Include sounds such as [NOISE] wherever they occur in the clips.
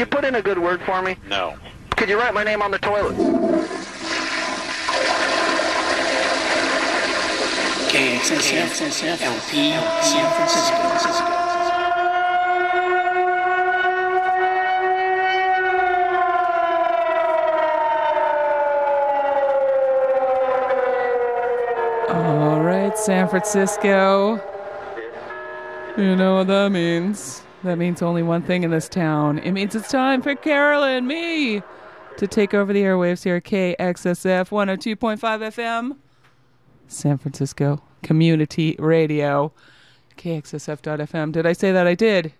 you put in a good word for me? No. Could you write my name on the toilet? KXSF LP San Francisco. All right, San Francisco. You know what that means. That means only one thing in this town. It means it's time for Carolyn me to take over the airwaves here at KXSF 102.5 FM, San Francisco Community Radio, KXSF.FM. Did I say that? I did.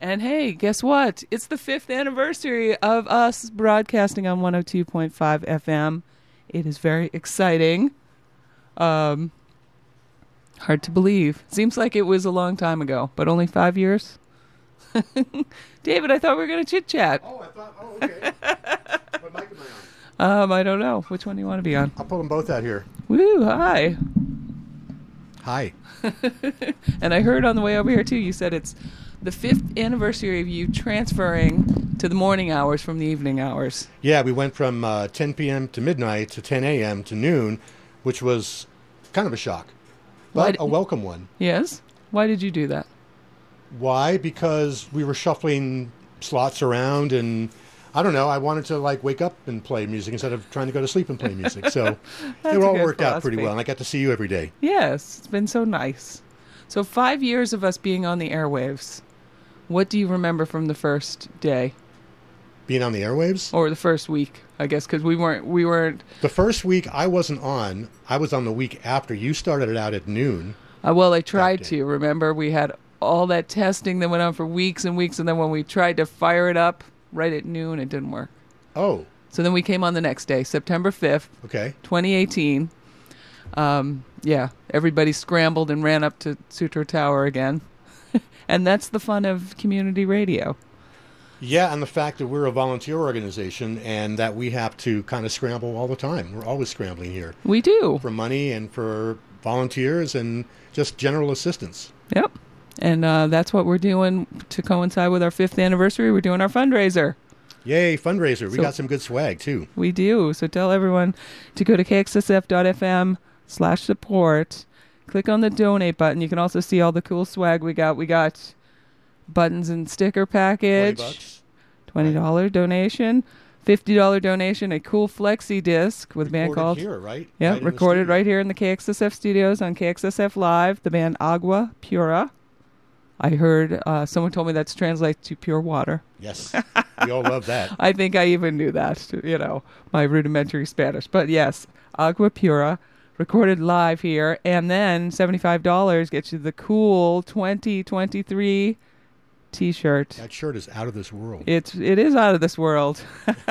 And hey, guess what? It's the fifth anniversary of us broadcasting on 102.5 FM. It is very exciting. Um, hard to believe. Seems like it was a long time ago, but only five years. [LAUGHS] David, I thought we were going to chit chat. Oh, I thought. Oh, okay. [LAUGHS] what mic am I on? Um, I don't know. Which one do you want to be on? I'll pull them both out here. Woo, hi. Hi. [LAUGHS] And I heard on the way over here, too, you said it's the fifth anniversary of you transferring to the morning hours from the evening hours. Yeah, we went from uh, 10 p.m. to midnight to 10 a.m. to noon, which was kind of a shock, but d- a welcome one. Yes? Why did you do that? Why? Because we were shuffling slots around, and I don't know. I wanted to like wake up and play music instead of trying to go to sleep and play music. So [LAUGHS] it all worked out pretty well, and I got to see you every day. Yes, it's been so nice. So, five years of us being on the airwaves. What do you remember from the first day Being on the airwaves. or the first week? I guess because we weren't we weren't. The first week I wasn't on. I was on the week after. You started it out at noon. Uh, well, I tried to. Remember, we had all that testing that went on for weeks and weeks, and then when we tried to fire it up right at noon, it didn't work. Oh, So then we came on the next day, September fifth, okay. 2018. Um, yeah, everybody scrambled and ran up to Sutro Tower again, [LAUGHS] and that's the fun of community radio. Yeah, and the fact that we're a volunteer organization and that we have to kind of scramble all the time. We're always scrambling here We do. for money and for volunteers and just general assistance. Yep. And uh, that's what we're doing to coincide with our fifth anniversary. We're doing our fundraiser. Yay, fundraiser. We So- got some good swag too. We do. So tell everyone to go to kxsf.fm slash support. Click on the donate button. You can also see all the cool swag we got. We got buttons and sticker 20 package, bucks. $20 donation, $50 donation, a cool flexi disc with a band Recorded called here, right? Yeah, Right recorded right here in the KXSF studios on KXSF Live, the band Agua Pura. I heard uh, someone told me that's translates to pure water. Yes. [LAUGHS] We all love that. I think I even knew that, you know, my rudimentary Spanish. But yes, Agua Pura, recorded live here. And then $75 gets you the cool 2023 t shirt. That shirt is out of this world. It's, it is out of this world. [LAUGHS]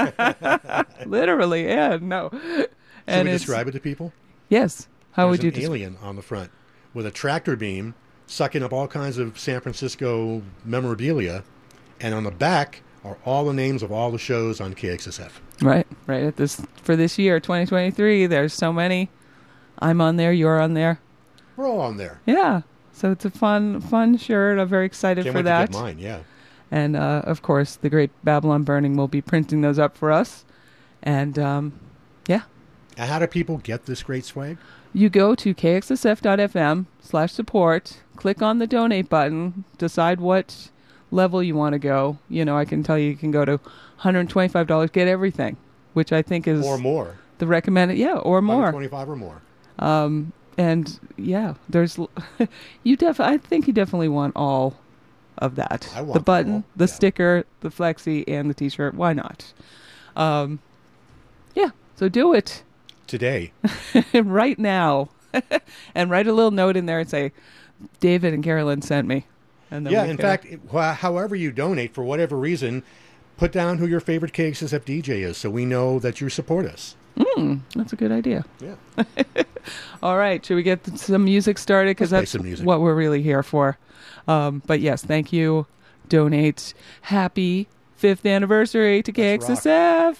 [LAUGHS] Literally, yeah, no. Should and we describe it to people? Yes. How There's would you an describe alien on the front with a tractor beam sucking up all kinds of San Francisco memorabilia, and on the back are all the names of all the shows on KXSF. Right, right. At this for this year, 2023, there's so many. I'm on there. You're on there. We're all on there. Yeah. So it's a fun, fun shirt. I'm very excited Can't for that. mine. Yeah. And uh, of course, the great Babylon Burning will be printing those up for us. And um, yeah, how do people get this great swag? you go to kxsf.fm slash support, click on the donate button, decide what level you want to go. You know, I can tell you you can go to $125, get everything, which I think is Or more. the recommended. Yeah, or more. 25 or more. Um, and yeah, there's [LAUGHS] you def. I think you definitely want all of that. I want the button, all, the yeah. sticker, the flexi, and the T-shirt. Why not? Um, yeah. So do it Today. [LAUGHS] right now, [LAUGHS] and write a little note in there and say, "David and Carolyn sent me." And then yeah, in fact, it- wh- however you donate, for whatever reason, put down who your favorite KXSF DJ is so we know that you support us. that's a good idea. Yeah. [LAUGHS] All right, should we get some music started? Because that's what we're really here for. Um, but yes, thank you. Donate. Happy fifth anniversary to Let's rock.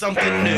Something new.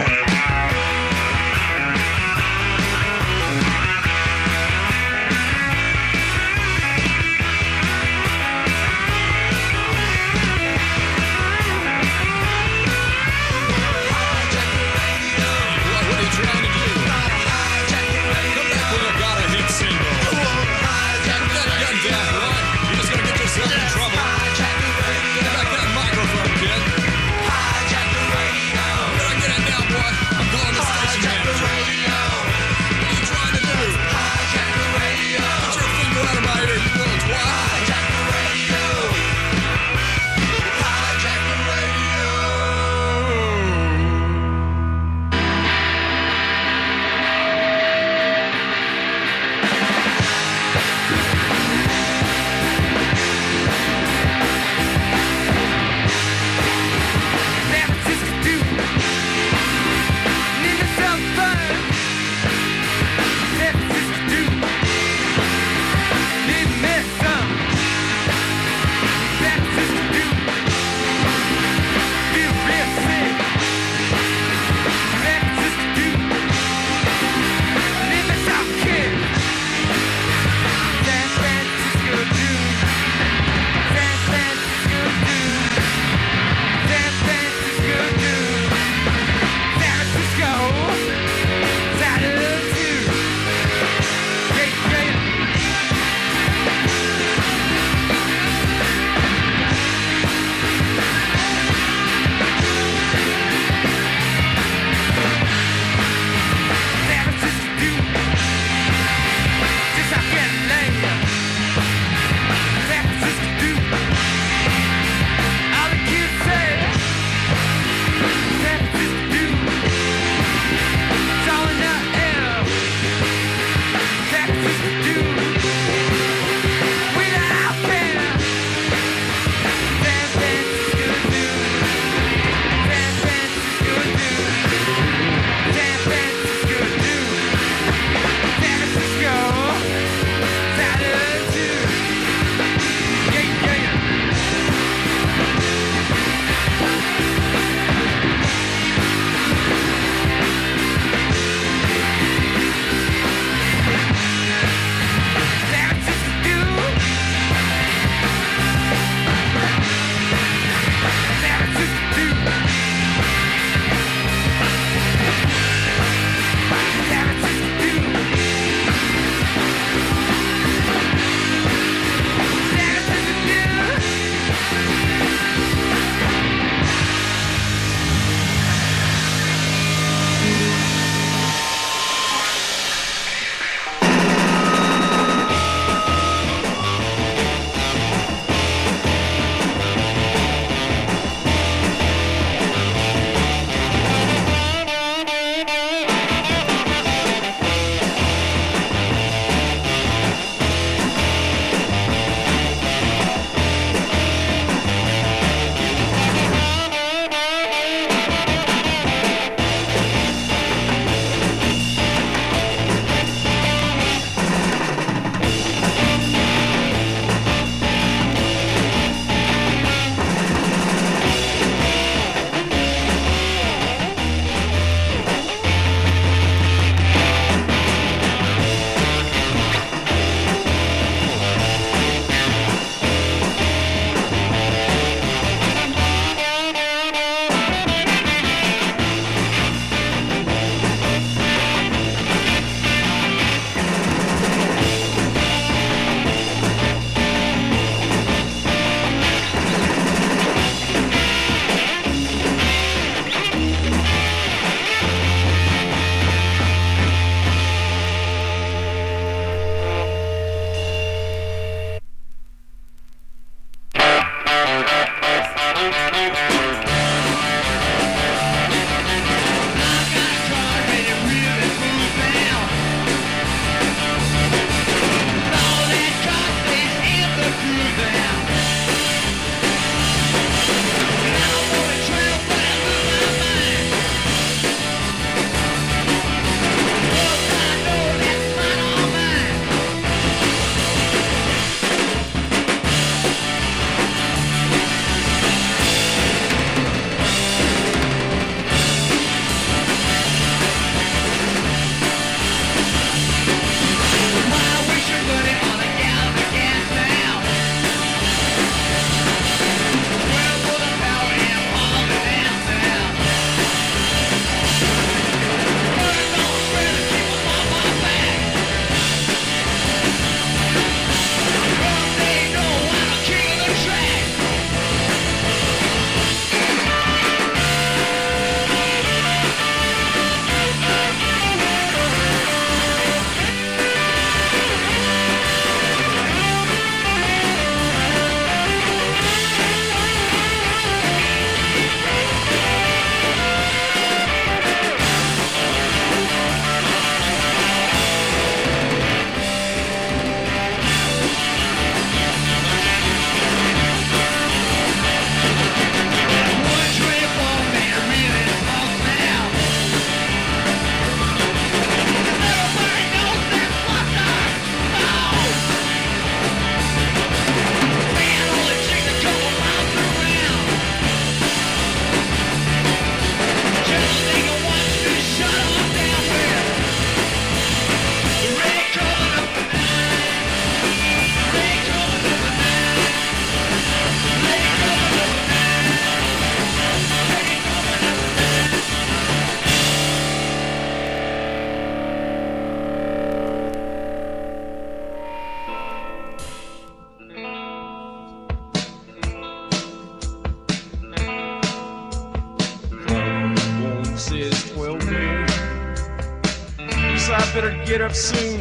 I've seen.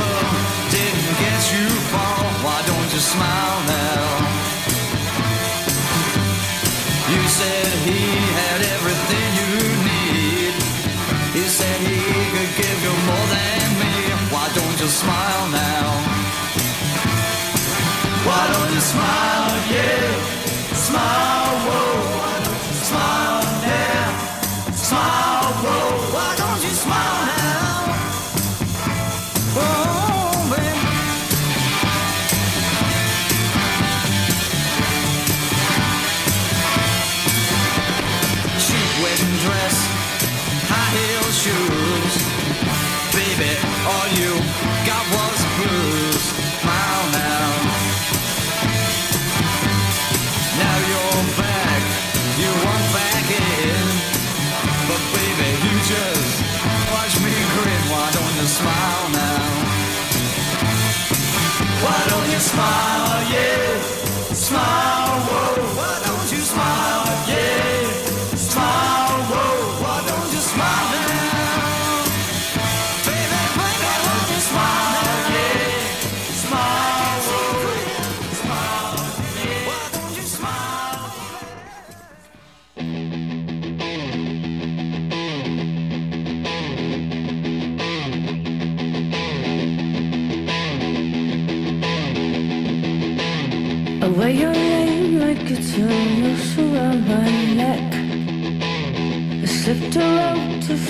love didn't get you far, why don't you smile now? You said he had everything you need. He said he could give you more than me. Why don't you smile now? Why don't you smile?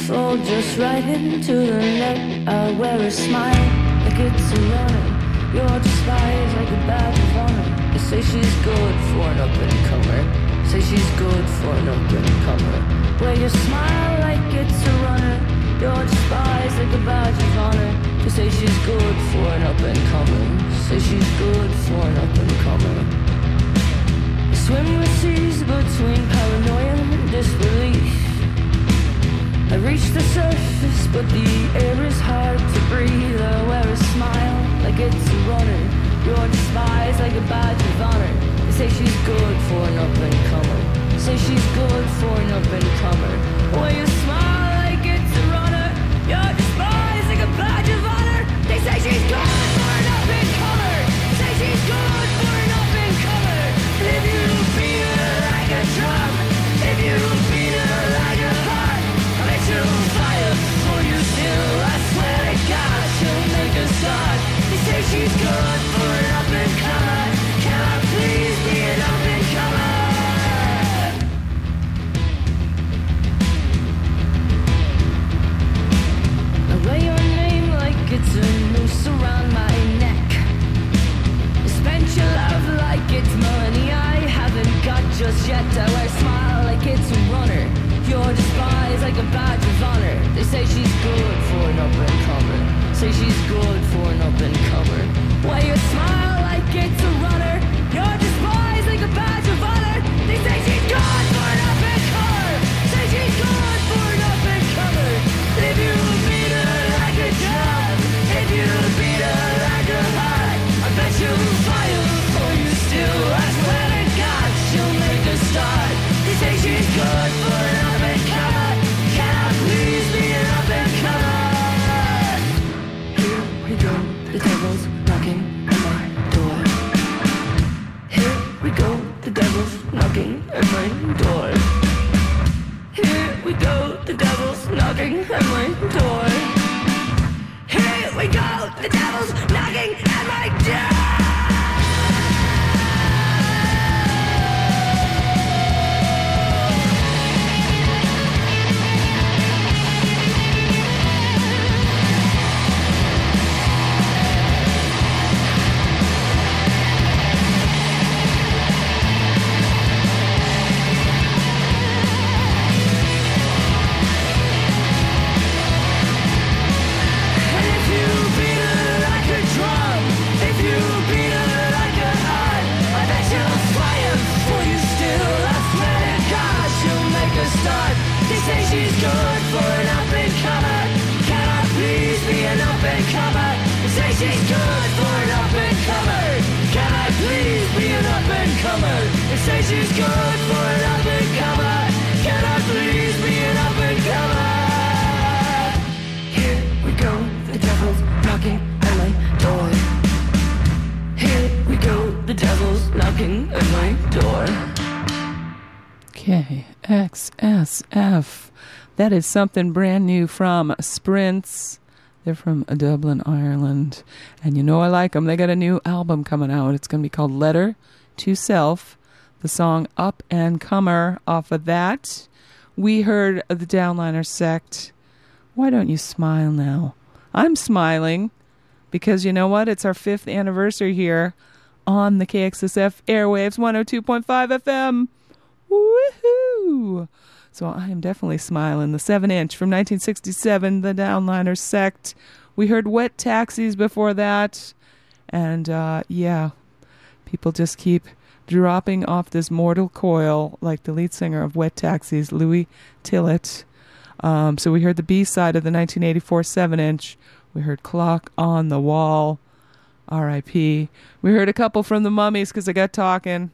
fall just right into the net. I wear a smile like it's a runner. You're despised like a badge of honor. They say she's good for an up and comer. Say she's good for an up and comer. Wear your smile like it's a runner. You're despised like a badge of honor. They say she's good for an up and comer. Say she's good for an up and comer. Swim with seas between paranoia and disbelief I reach the surface, but the air is hard to breathe. I wear a smile like it's a runner. You're despised like a badge of honor. They say she's good for an up and comer. Say she's good for an up and comer. Wear your smile like it's a runner. You're despised like a badge of honor. They say she's good for an up and comer. Say she's good for an up and comer. If you her like a drum, if you They say she's good for an up and comer. Say she's good for an open cover. Why your smile like it's a runner. You're despised like a badge of honor. They say knocking at my door. Here we go, the devil's knocking at my door. That is something brand new from Sprints. They're from Dublin, Ireland. And you know I like them. They got a new album coming out. It's going to be called Letter to Self. The song Up and Comer off of that. We heard the Downliners Sect. Why don't you smile now? I'm smiling because you know what? It's our fifth anniversary here on the KXSF airwaves 102.5 FM. Woohoo! So I am definitely smiling. The 7 inch from 1967, the Downliners Sect. We heard Wet Taxis before that. And uh, yeah, people just keep dropping off this mortal coil, like the lead singer of Wet Taxis, Louis Tillett. Um, so we heard the B side of the 1984 7 inch. We heard Clock on the Wall, R.I.P. We heard a couple from the Mummies because I got talking,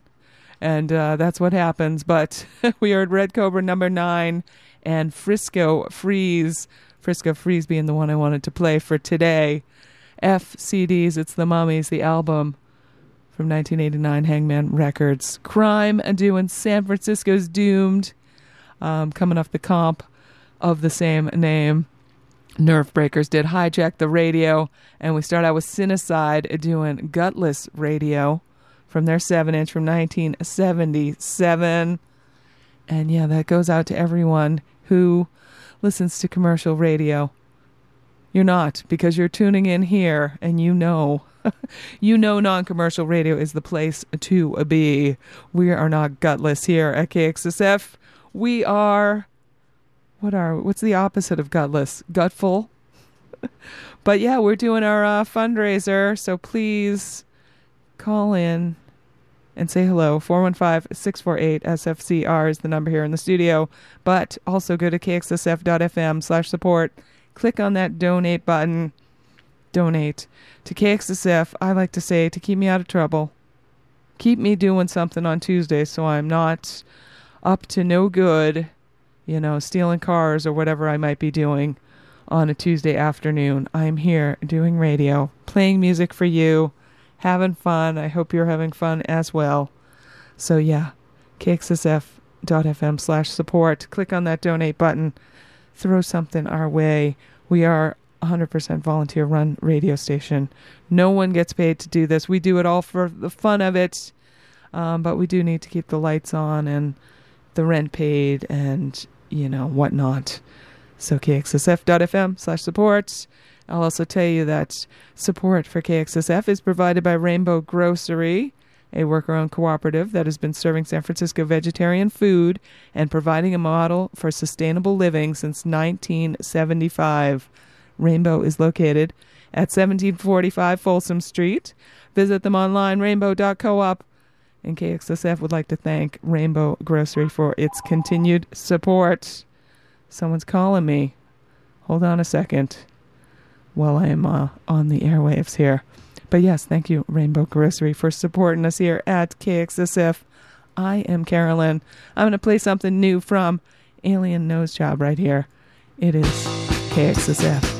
and uh, that's what happens. But [LAUGHS] we heard Red Cobra number nine and Frisco Freeze. Frisco Freeze being the one I wanted to play for today. F CDs, it's the Mummies, the album from 1989, Hangman Records. Crime and doing San Francisco's Doomed, um, coming off the comp of the same name. Nervebreakers did Hijack the Radio, and we start out with Cinecyde doing Gutless Radio from their 7 inch from 1977. And yeah, that goes out to everyone who listens to commercial radio. You're not because you're tuning in here and you know. [LAUGHS] you know non commercial radio is the place to be. We are not gutless here at KXSF. We are what are what's the opposite of gutless? Gutful. [LAUGHS] but yeah, we're doing our uh, fundraiser, so please call in and say hello. 415 648 SFCR is the number here in the studio. But also go to kxsf.fm slash support. Click on that donate button. Donate to KXSF. I like to say to keep me out of trouble. Keep me doing something on Tuesday so I'm not up to no good, you know, stealing cars or whatever I might be doing on a Tuesday afternoon. I'm here doing radio, playing music for you, having fun. I hope you're having fun as well. So yeah, kxsf.fm slash support. Click on that donate button. Throw something our way. We are 100% volunteer run radio station. No one gets paid to do this. We do it all for the fun of it. Um, but we do need to keep the lights on and the rent paid and, you know, whatnot. So kxsf.fm slash support. I'll also tell you that support for KXSF is provided by Rainbow Grocery, a worker owned cooperative that has been serving San Francisco vegetarian food and providing a model for sustainable living since 1975. Rainbow is located at 1745 Folsom Street. Visit them online, rainbow.coop. And KXSF would like to thank Rainbow Grocery for its continued support. Someone's calling me. Hold on a second while I am uh, on the airwaves here. But yes, thank you, Rainbow Grocery, for supporting us here at KXSF. I am Carolyn. I'm going to play something new from Alien Nosejob right here. It is KXSF.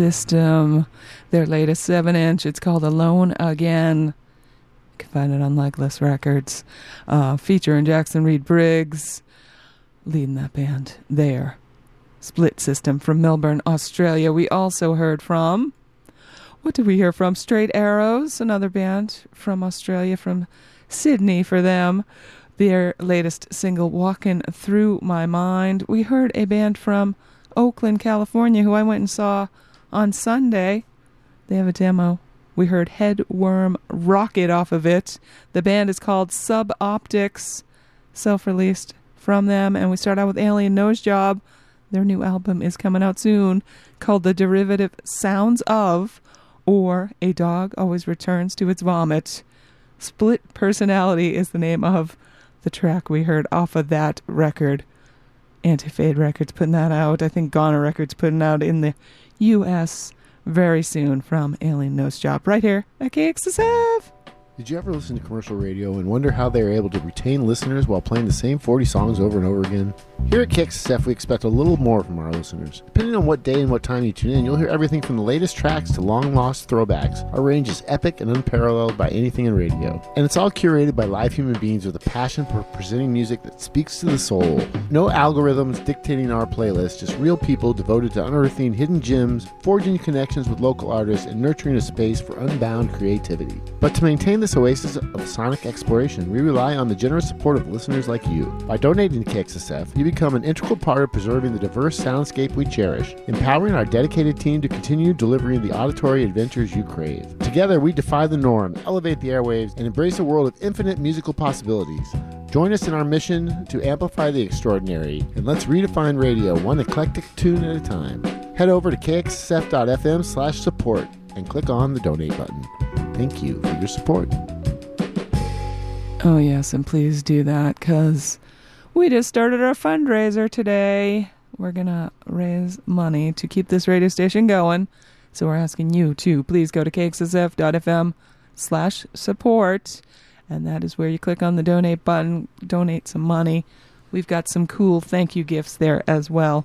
System. Their latest 7 inch. It's called Alone Again. You can find it on Legless Records. Uh, featuring Jackson Reed Briggs leading that band there. Split System from Melbourne, Australia. We also heard from. What did we hear from? Straight Arrows, another band from Australia, from Sydney for them. Their latest single, Walking Through My Mind. We heard a band from Oakland, California, who I went and saw on Sunday. They have a demo. We heard Headworm Rocket off of it. The band is called Suboptics, self released from them. And we start out with Alien Nosejob. Their new album is coming out soon called The Derivative Sounds of, or A Dog Always Returns to Its Vomit. Split Personality is the name of the track we heard off of that record. Antifade Records putting that out. I think Goner Records putting out in the U.S. very soon from Alien Nosejob right here at KXSF. Did you ever listen to commercial radio and wonder how they are able to retain listeners while playing the same 40 songs over and over again? Here at KXSF, we expect a little more from our listeners. Depending on what day and what time you tune in, you'll hear everything from the latest tracks to long lost throwbacks. Our range is epic and unparalleled by anything in radio. And it's all curated by live human beings with a passion for presenting music that speaks to the soul. No algorithms dictating our playlist, just real people devoted to unearthing hidden gems, forging connections with local artists, and nurturing a space for unbound creativity. But to maintain this oasis of sonic exploration, we rely on the generous support of listeners like you. By donating to KXSF, you become an integral part of preserving the diverse soundscape we cherish, empowering our dedicated team to continue delivering the auditory adventures you crave. Together, we defy the norm, elevate the airwaves, and embrace a world of infinite musical possibilities. Join us in our mission to amplify the extraordinary, and let's redefine radio one eclectic tune at a time. Head over to kxsf.fm slash support and click on the donate button. Thank you for your support. Oh, yes, and please do that because we just started our fundraiser today. We're going to raise money to keep this radio station going. So we're asking you to please go to kxsf.fm slash support. And that is where you click on the donate button, donate some money. We've got some cool thank you gifts there as well.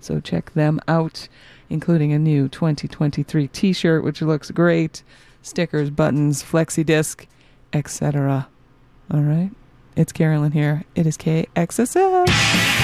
So check them out, including a new 2023 t shirt, which looks great, stickers, buttons, flexi disc, etc. All right. It's Carolyn here. It is KXSF.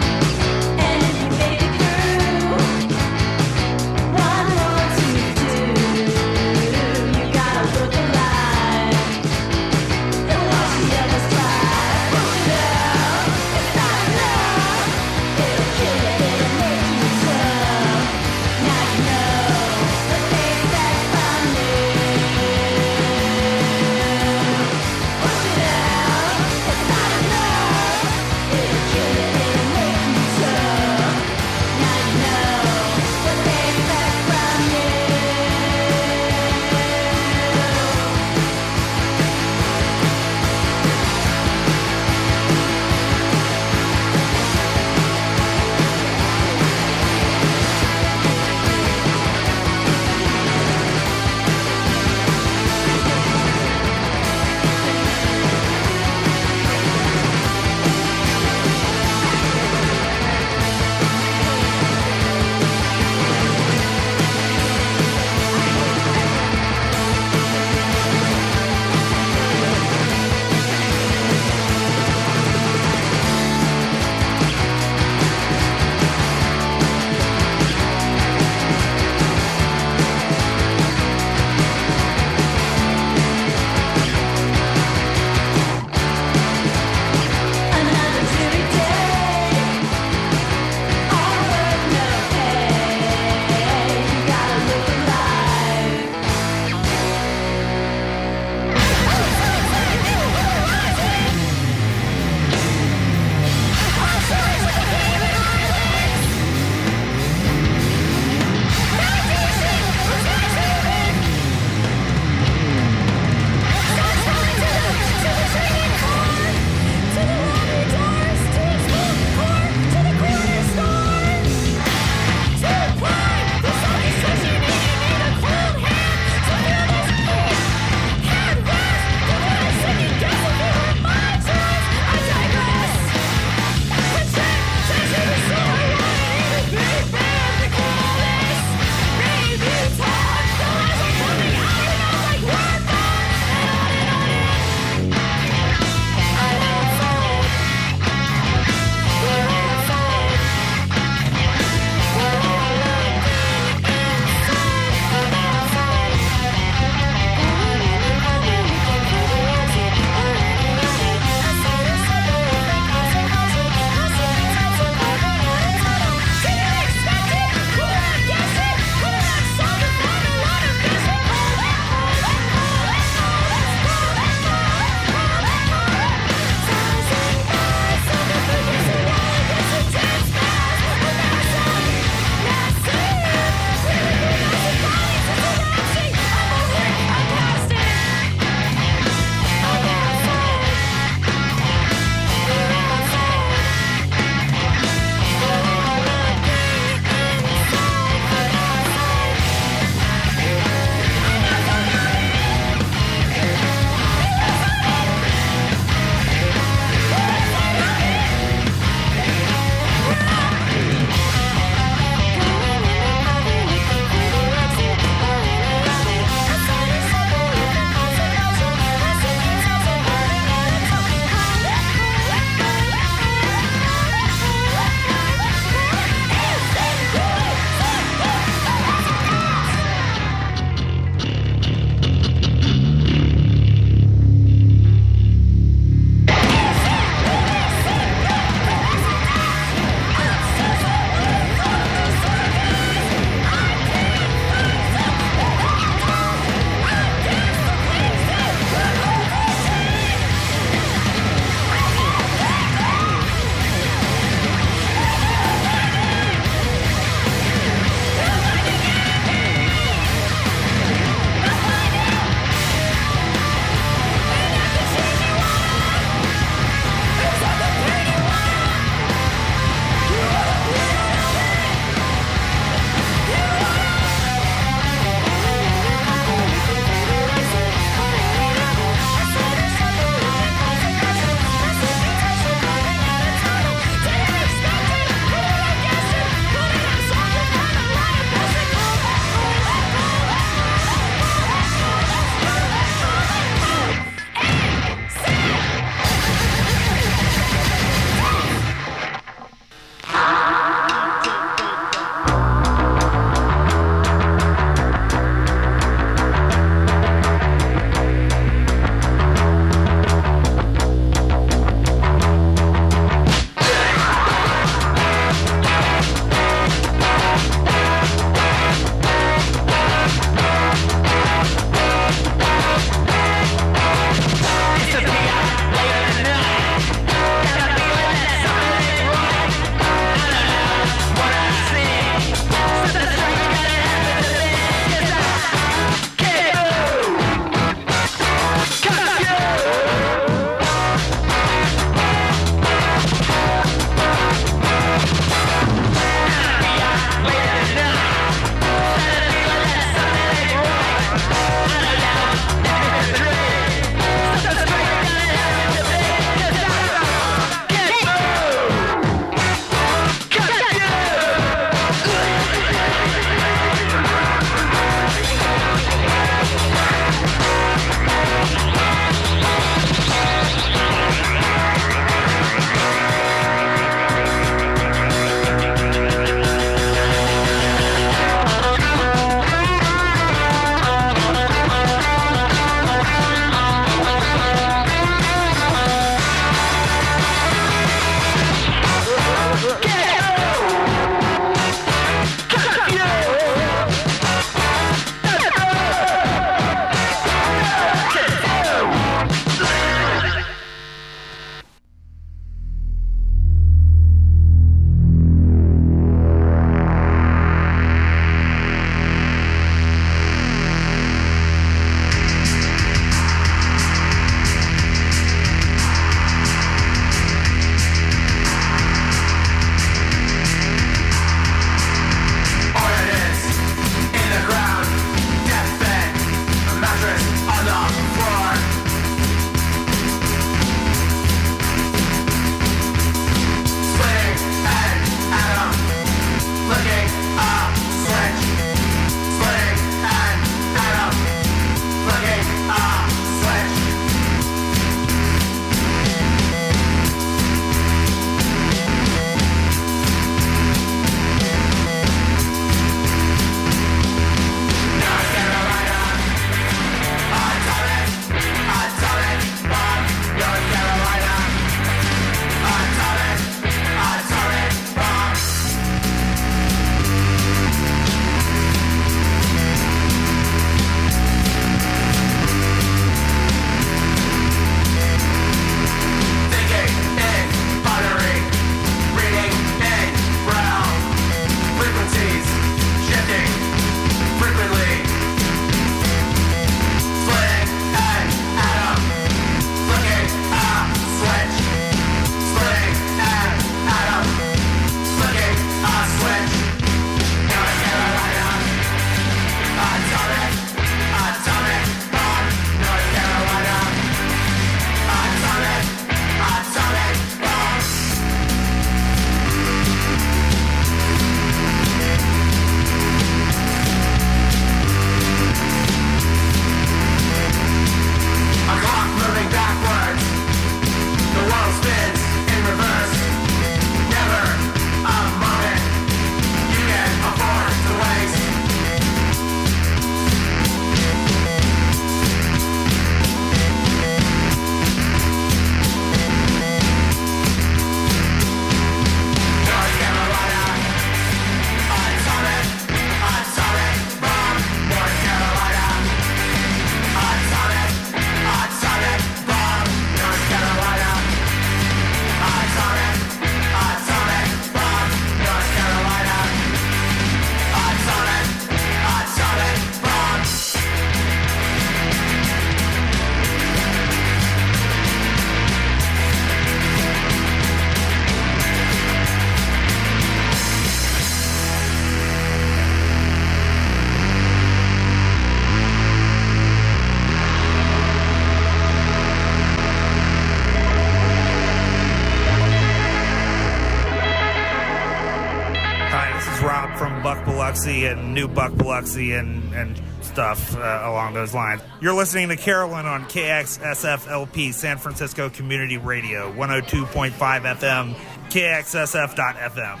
Biloxi and New Buck Biloxi and, and stuff uh, along those lines. You're listening to Carolyn on KXSFLP, San Francisco Community Radio, 102.5 FM, KXSF.FM.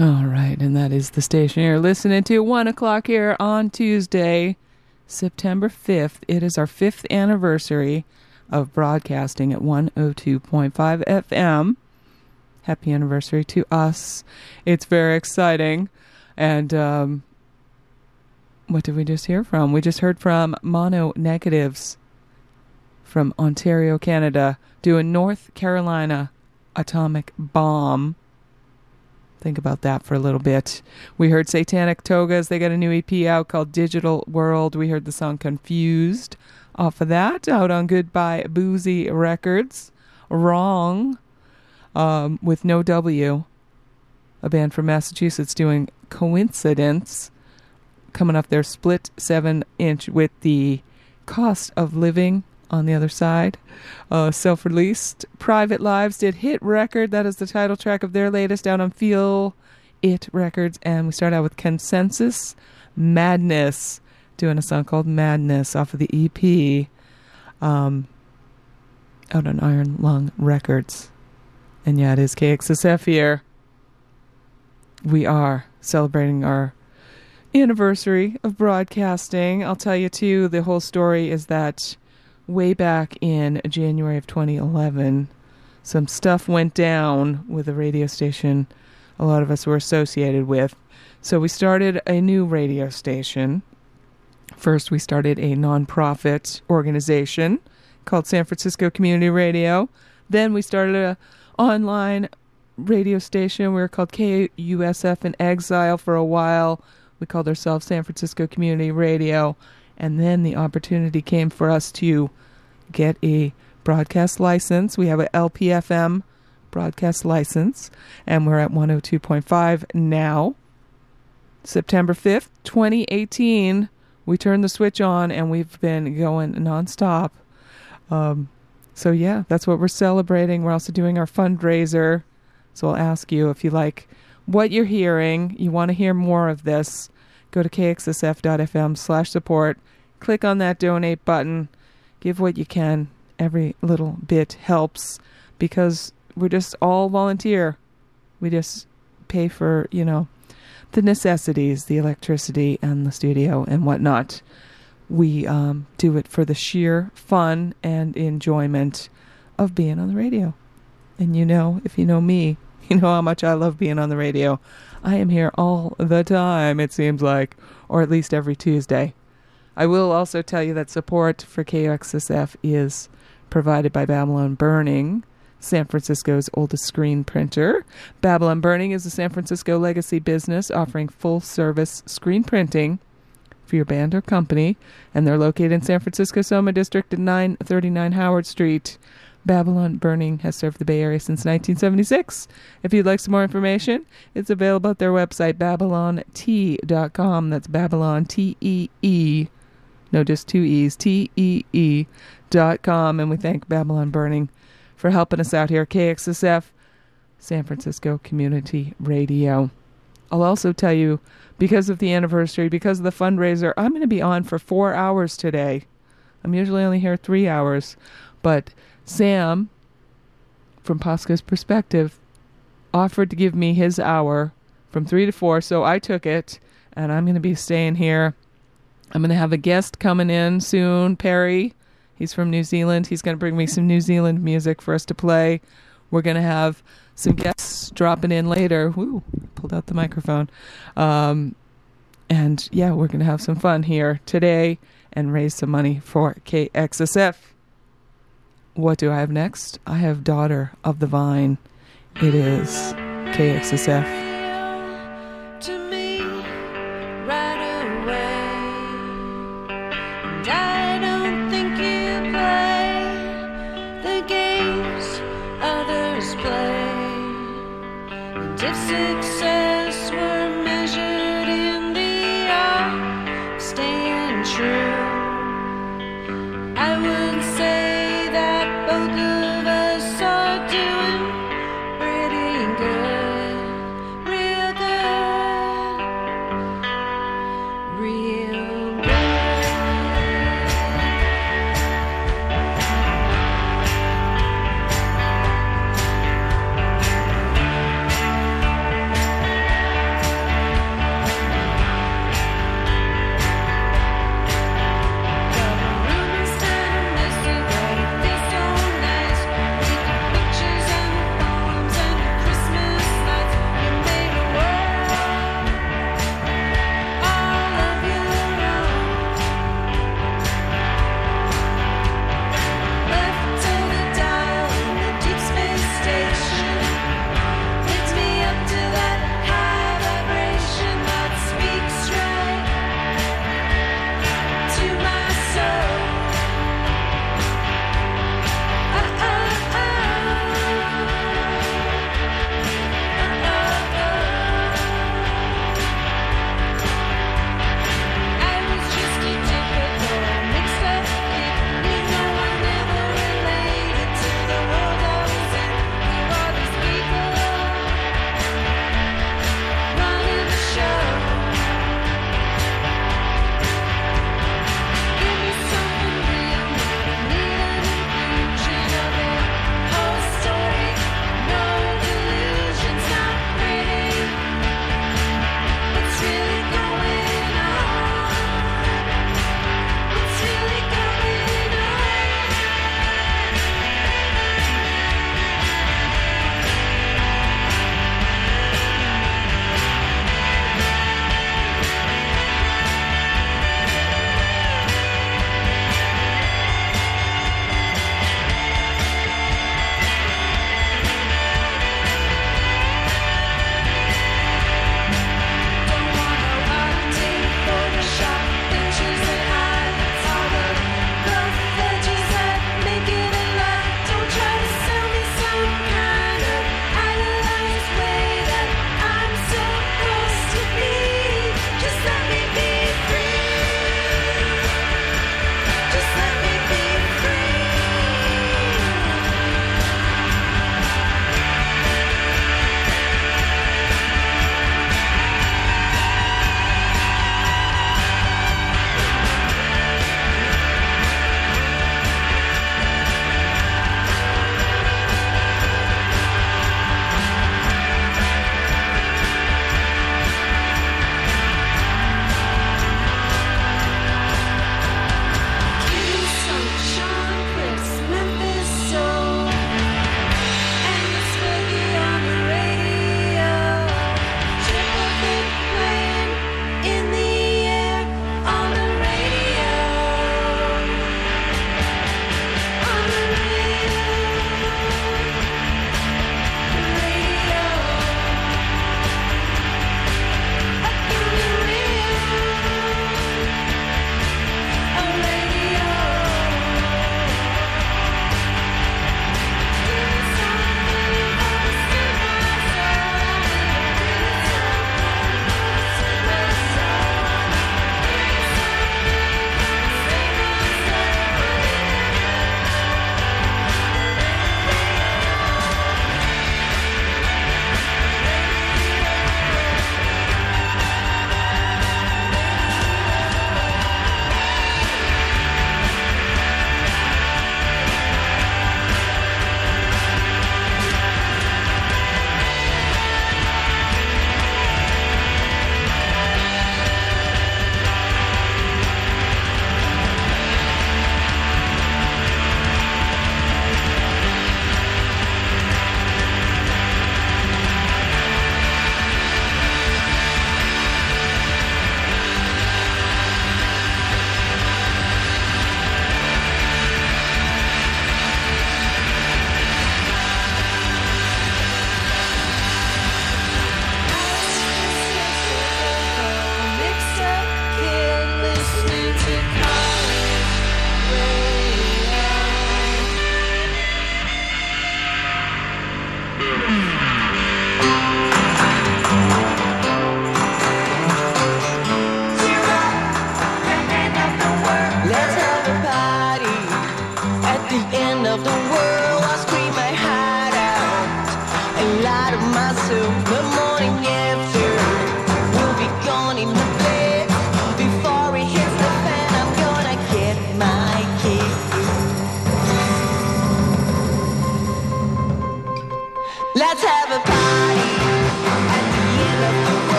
All right, and that is the station you're listening to. One o'clock here on Tuesday, September 5th. It is our fifth anniversary of broadcasting at 102.5 FM. Happy anniversary to us. It's very exciting. And um, what did we just hear from? We just heard from Mononegatives from Ontario, Canada, doing North Carolina Atomic Bomb. Think about that for a little bit. We heard Satanic Togas. They got a new EP out called Digital World. We heard the song Confused off of that, out on Goodbye Boozy Records. Rong, um, with no W. A band from Massachusetts doing Coincidence. Coming off their split seven inch with the cost of living on the other side. Uh, Self released. Private Lives did Hit Record. That is the title track of their latest out on Feel It Records. And we start out with Consensus Madness, doing a song called Madness off of the EP um, out on Iron Lung Records. And yeah, it is KXSF here. We are celebrating our anniversary of broadcasting. I'll tell you, too, the whole story is that way back in January of 2011, some stuff went down with a radio station a lot of us were associated with. So we started a new radio station. First, we started a nonprofit organization called San Francisco Community Radio. Then we started a online radio station. We were called KUSF in Exile for a while. We called ourselves San Francisco Community Radio. And then the opportunity came for us to get a broadcast license. We have a LPFM broadcast license, and we're at 102.5 now. September 5th, 2018, we turned the switch on and we've been going nonstop. Um, so, yeah, that's what we're celebrating. We're also doing our fundraiser. So, I'll ask you if you like what you're hearing, you want to hear more of this, go to kxsf.fm slash support, click on that donate button, give what you can. Every little bit helps because we're just all volunteer. We just pay for, you know, the necessities, the electricity and the studio and whatnot. We um, do it for the sheer fun and enjoyment of being on the radio. And you know, if you know me, [LAUGHS] you know how much I love being on the radio. I am here all the time, it seems like, or at least every Tuesday. I will also tell you that support for KXSF is provided by Babylon Burning, San Francisco's oldest screen printer. Babylon Burning is a San Francisco legacy business offering full service screen printing for your band or company, and they're located in San Francisco Soma District at 939 Howard Street. Babylon Burning has served the Bay Area since 1976. If you'd like some more information, it's available at their website, babylontee.com. That's Babylon T E E. No, just two E's. T E E dot com. And we thank Babylon Burning for helping us out here. KXSF, San Francisco Community Radio. I'll also tell you, because of the anniversary, because of the fundraiser, I'm going to be on for four hours today. I'm usually only here three hours, but Sam, from Posca's perspective, offered to give me his hour from three to four, so I took it, and I'm going to be staying here. I'm going to have a guest coming in soon, Perry. He's from New Zealand. He's going to bring me some New Zealand music for us to play. We're going to have some guests dropping in later. Woo, pulled out the microphone. Um, and yeah, we're going to have some fun here today and raise some money for KXSF. What do I have next? I have Daughter of the Vine. It is KXSF. me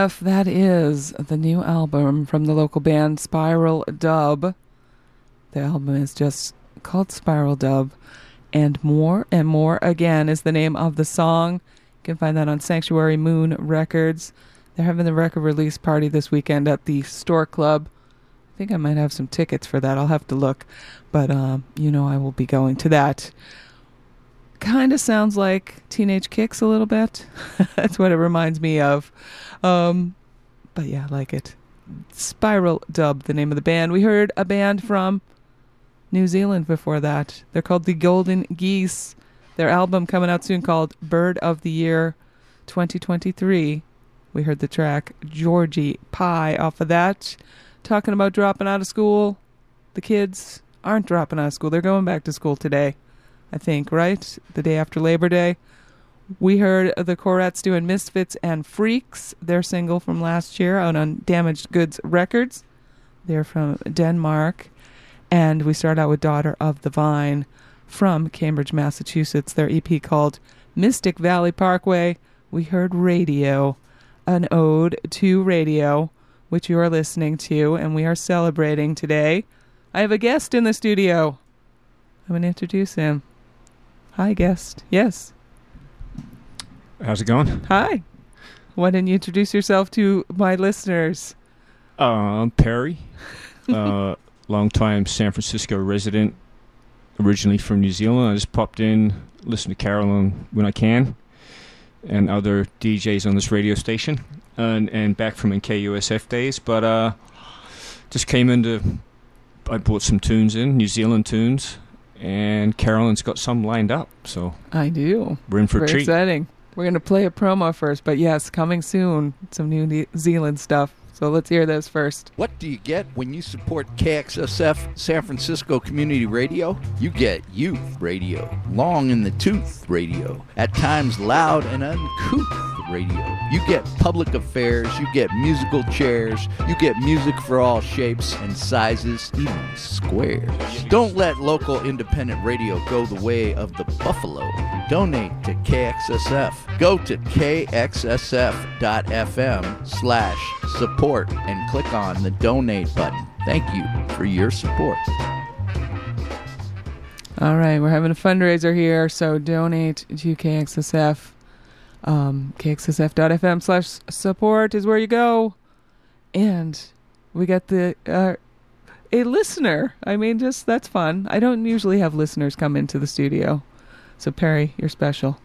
That is the new album from the local band Spiral Dub. The album is just called Spiral Dub. And More and More Again is the name of the song. You can find that on Sanctuary Moon Records. They're having the record release party this weekend at the Stork Club. I think I might have some tickets for that. I'll have to look. But, um, you know, I will be going to that kind of sounds like Teenage Kicks a little bit. [LAUGHS] That's what it reminds me of. Um, but yeah, I like it. Spiral Dub, the name of the band. We heard a band from New Zealand before that. They're called the Golden Geese. Their album coming out soon called Bird of the Year 2023. We heard the track Georgie Pie off of that. Talking about dropping out of school. The kids aren't dropping out of school. They're going back to school today. I think, right? The day after Labor Day. We heard the Courettes doing Misfits and Freaks, their single from last year out on Damaged Goods Records. They're from Denmark. And we start out with Daughter of the Vine from Cambridge, Massachusetts. Their EP called Mystic Valley Parkway. We heard Radio, an ode to radio, which you are listening to, and we are celebrating today. I have a guest in the studio. I'm going to introduce him. Hi, guest. Yes. How's it going? Hi. Why don't you introduce yourself to my listeners? Uh, I'm Perry, [LAUGHS] uh, longtime San Francisco resident, originally from New Zealand. I just popped in, listen to Carolyn when I can, and other DJs on this radio station, and and back from KUSF days. But uh, just came into, I brought some tunes in, New Zealand tunes, and Carolyn's got some lined up. So I do. we're in for Very a treat. exciting. We're going to play a promo first, but yes, coming soon, some New New Zealand stuff. So let's hear those first. What do you get when you support KXSF San Francisco Community Radio? You get youth radio, long in the tooth radio, at times loud and uncouth radio. You get public affairs, you get musical chairs, you get music for all shapes and sizes, even squares. Don't let local independent radio go the way of the buffalo. Donate to KXSF. Go to kxsf.fm slash support and click on the donate button. Thank you for your support. All right, we're having a fundraiser here, so donate to KXSF. Um, KXSF.fm slash support is where you go. And we got the uh, a listener. I mean, just that's fun. I don't usually have listeners come into the studio. So, Perry, you're special.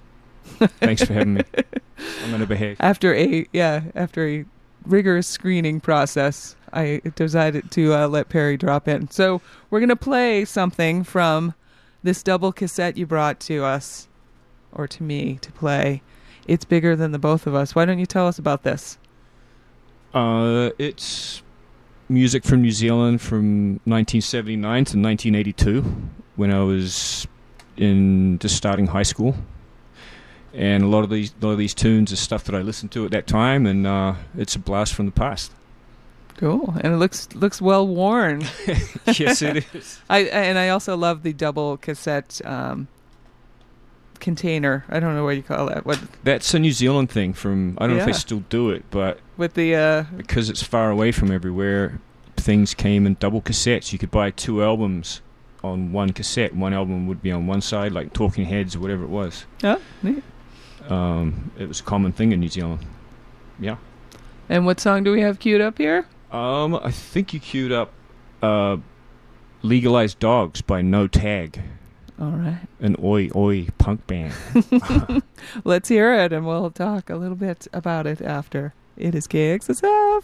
Thanks for having me. [LAUGHS] I'm gonna behave. After a yeah, after a rigorous screening process, I decided to uh, let Perry drop in. So we're gonna play something from this double cassette you brought to us, or to me to play. It's bigger than the both of us. Why don't you tell us about this? Uh, it's music from New Zealand from 1979 to 1982 when I was in just starting high school. And a lot of these, a lot of these tunes are stuff that I listened to at that time, and uh, it's a blast from the past. Cool, and it looks looks well worn. [LAUGHS] yes, it [LAUGHS] is. I and I also love the double cassette um, container. I don't know what you call that. What That's a New Zealand thing. From I don't know if Yeah. they still do it, but with the uh, because it's far away from everywhere, things came in double cassettes. You could buy two albums on one cassette. One album would be on one side, like Talking Heads or whatever it was. oh, neat. Um, it was a common thing in New Zealand. Yeah. And what song do we have queued up here? Um, I think you queued up uh, "Legalized Dogs" by No Tag, All right. an oi oi punk band. [LAUGHS] Let's hear it, and we'll talk a little bit about it after. It is KXSF.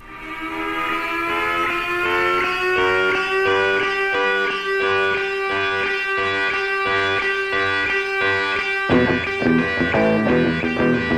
Taking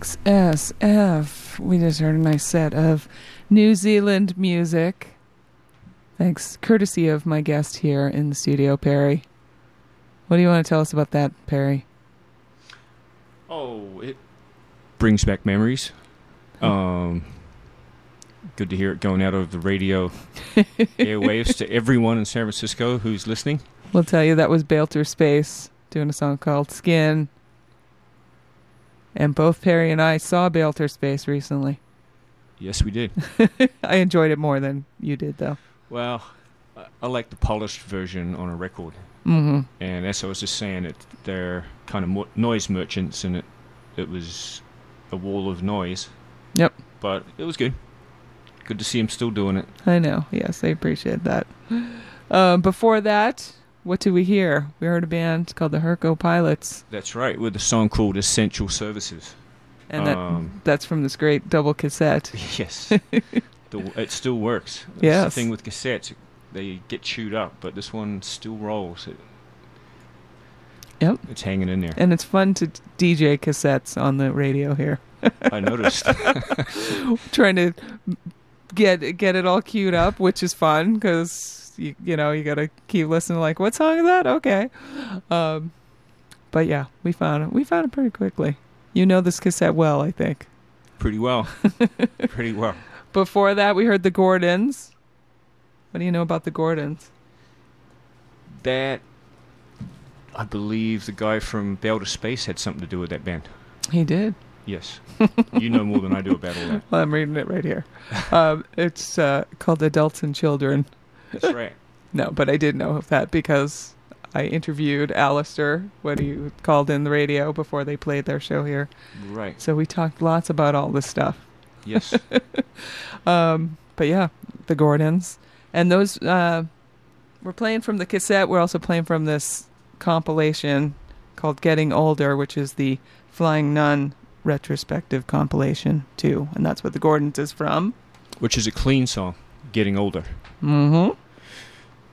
KXSF. We just heard a nice set of New Zealand music. Thanks, courtesy of my guest here in the studio, Perry. What do you want to tell us about that, Perry? Oh, it brings back memories. Um, good to hear it going out of the radio [LAUGHS] airwaves to everyone in San Francisco who's listening. We'll tell you that was Bailter Space doing a song called Skin. And both Perry and I saw Bailter Space recently. Yes, we did. [LAUGHS] I enjoyed it more than you did, though. Well, I- like the polished version on a record. Mhm. And as I was just saying, it they're kind of mo- noise merchants, and it it was a wall of noise. Yep. But it was good. Good to see him still doing it. I know. Yes, I appreciate that. Um, before that, what did we hear? We heard a band called the Herco Pilots, That's right, with a song called Essential Services. and that Um, that's from this great double cassette. [LAUGHS] Yes. [LAUGHS] the, it still works. That's the thing with cassettes, they get chewed up, but this one still rolls. It, Yep. it's hanging in there. And it's fun to DJ cassettes on the radio here. [LAUGHS] I noticed. Trying to get get it all queued up, which is fun because you you know you got to keep listening. Like, what song is that? Okay. Um, but yeah, we found it. We found it pretty quickly. You know this cassette well, I think. Pretty well. [LAUGHS] Pretty well. Before that, we heard the Gordons. What do you know about the Gordons? That I believe the guy from Bailter Space had something to do with that band. He did. Yes, you know more than I do about all that. [LAUGHS] Well, I'm reading it right here. um, it's uh, called Adults and Children. That's right. [LAUGHS] No, but I did know of that because I interviewed Alistair when he called in the radio before they played their show here. Right. So we talked lots about all this stuff. Yes. [LAUGHS] um, but yeah, the Gordons. And those, uh, we're playing from the cassette. We're also playing from this compilation called Getting Older, which is the Flying Nun retrospective compilation, too. And that's what the Gordons is from. Which is a clean song, getting older. Mm hmm.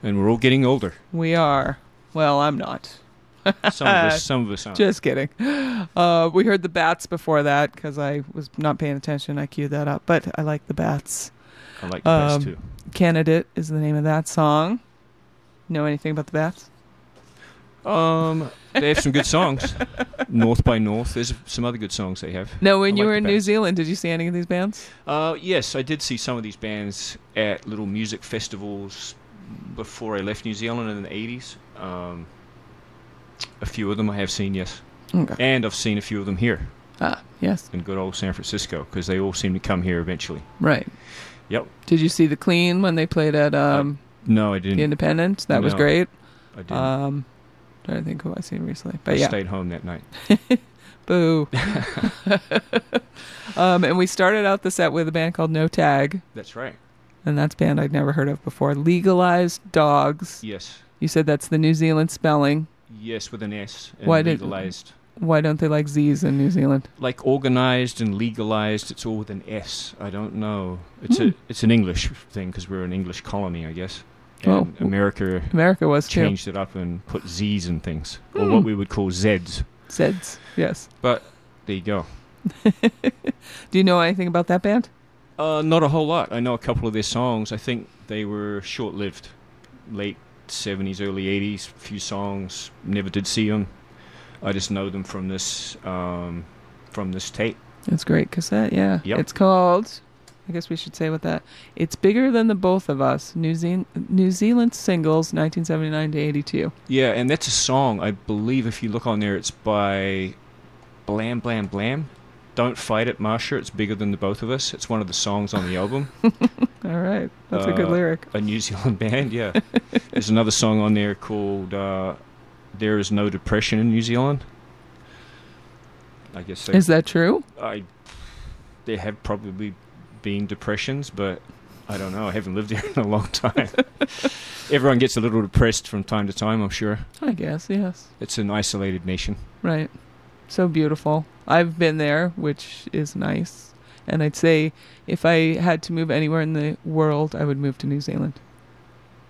And we're all getting older. We are. Well, I'm not. Some of us, [LAUGHS] some of us aren't. Just kidding. Uh, we heard the bats before that because I was not paying attention. I queued that up, but I like the bats. I like the bats Um, too. Candidate is the name of that song. Know anything about the bats? Um, they have some good songs. North by North. There's some other good songs they have. No, when I you like were the in New Zealand, did you see any of these bands? Uh, yes, I did see some of these bands at little music festivals before I left New Zealand in the 80s. Um, a few of them I have seen, yes. Okay. And I've seen a few of them here Ah, yes. in good old San Francisco because they all seem to come here eventually. Right. Yep. Did you see the Clean when they played at um, No, I didn't. the Independent? That was great. I didn't. Um, trying to think who I seen recently, but I yeah, stayed home that night. [LAUGHS] boo. [LAUGHS] [LAUGHS] um, and we started out the set with a band called No Tag, That's right. And that's a band I'd never heard of before. Legalized Dogs. Yes. You said that's the New Zealand spelling. Yes, with an S. Why did- legalized. Why don't they like Z's in New Zealand? like organized and legalized. It's all with an S. I don't know. It's Hmm. a it's an English thing because we're an English colony, I guess. Oh. And America America was too. changed it up and put Z's and things, or Hmm. what we would call Z's. Zeds, yes. But there you go. [LAUGHS] Do you know anything about that band? Uh, not a whole lot. I know a couple of their songs. I think they were short-lived, late '70s, early '80s. Few songs. Never did see them. I just know them from this um, from this tape. It's great cassette, yeah. Yep. It's called. I guess we should say what that. It's bigger than the both of us. New Zealand New Zealand singles, 1979 to 82. Yeah, and that's a song. I believe if you look on there, it's by Blam Blam Blam. Don't fight it, Marsha. It's bigger than the both of us. It's one of the songs on the album. [LAUGHS] All right, that's a good Uh, lyric. A New Zealand band, yeah. [LAUGHS] There's another song on there called uh, "There Is No Depression in New Zealand." I guess they, Is that true? I there have probably been depressions, but I don't know. I haven't lived there [LAUGHS] in a long time. Everyone gets a little depressed from time to time. I'm sure. I guess yes. It's an isolated nation. Right. So beautiful. I've been there, which is nice. And I'd say if I had to move anywhere in the world, I would move to New Zealand.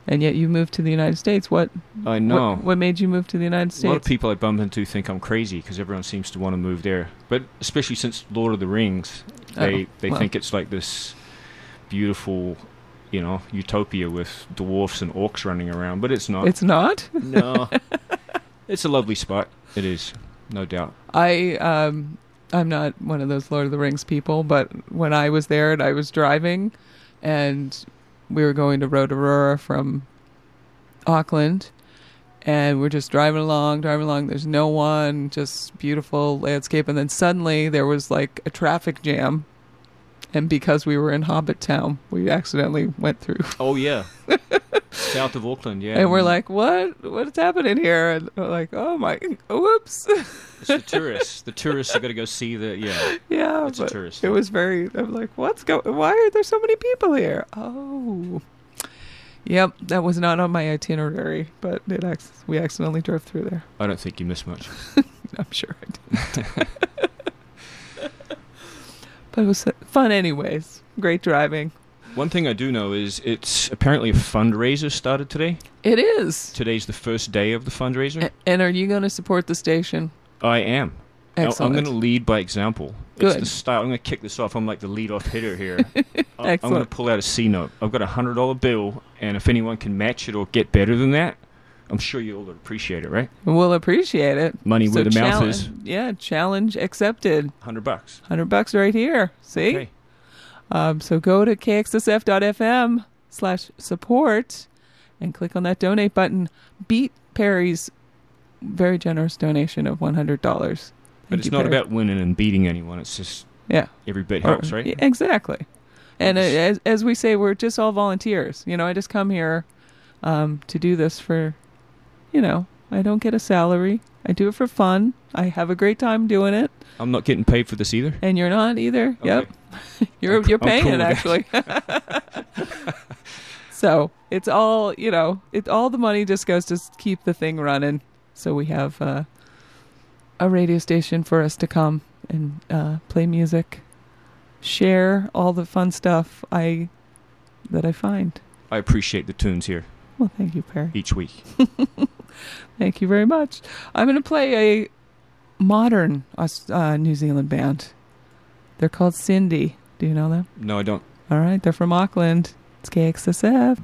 And yet you moved to the United States. What? I know. What, what made you move to the United States? A lot of people I bump into think I'm crazy because everyone seems to want to move there. But especially since Lord of the Rings, oh, they Oh, they well. think it's like this beautiful, you know, utopia with dwarfs and orcs running around. But it's not. It's not. no. [LAUGHS] it's a lovely spot. It is, no doubt. I um I'm not one of those Lord of the Rings people, but when I was there and I was driving and we were going to Rotorua from Auckland and we're just driving along, driving along, there's no one, just beautiful landscape and then suddenly there was like a traffic jam and because we were in Hobbit Town, we accidentally went through. Oh yeah, [LAUGHS] south of Auckland. Yeah, And we're mm. like, "What? What's happening here?" And we're like, "Oh my, whoops." it's the tourists. The tourists are gonna go see the yeah. [LAUGHS] Yeah, It's a tourist It was very. I'm like, what's going? Why are there so many people here? Oh, yep, that was not on my itinerary, but it ac- we accidentally drove through there. I don't think you missed much. [LAUGHS] I'm sure I did. It was fun, anyways. Great driving. One thing I do know is it's apparently a fundraiser started today. It is. Today's the first day of the fundraiser. A- And are you going to support the station? I am. I- I'm going to lead by example. It's Good. the style. I'm going to kick this off. I'm like the lead-off hitter here. [LAUGHS] I'm going to pull out a C note. I've got a hundred dollar bill, and if anyone can match it or get better than that, I'm sure you'll appreciate it, right? We'll appreciate it. Money where the mouth is. Yeah, challenge accepted. Hundred bucks. Hundred bucks right here. See? Okay. Um, so go to kxsf.fm slash support and click on that donate button. Beat Perry's very generous donation of one hundred dollars. But it's not about winning and beating anyone. It's just Yeah. every bit Or- helps, right? Exactly. And uh, as, as we say, we're just all volunteers. You know, I just come here um, to do this for, you know, I don't get a salary. I do it for fun. I have a great time doing it, I'm not getting paid for this either. and you're not either. Yep, [LAUGHS] you're I'm you're paying cool it actually. [LAUGHS] so it's all you know. It all the money just goes to keep the thing running. So we have uh, a radio station for us to come and uh, play music, share all the fun stuff I that I find. I appreciate the tunes here Well, thank you, Perry. each week. [LAUGHS] Thank you very much. I'm going to play a modern uh, New Zealand band. They're called Cindy. Do you know them? No, I don't. All right, they're from Auckland. It's KXSF.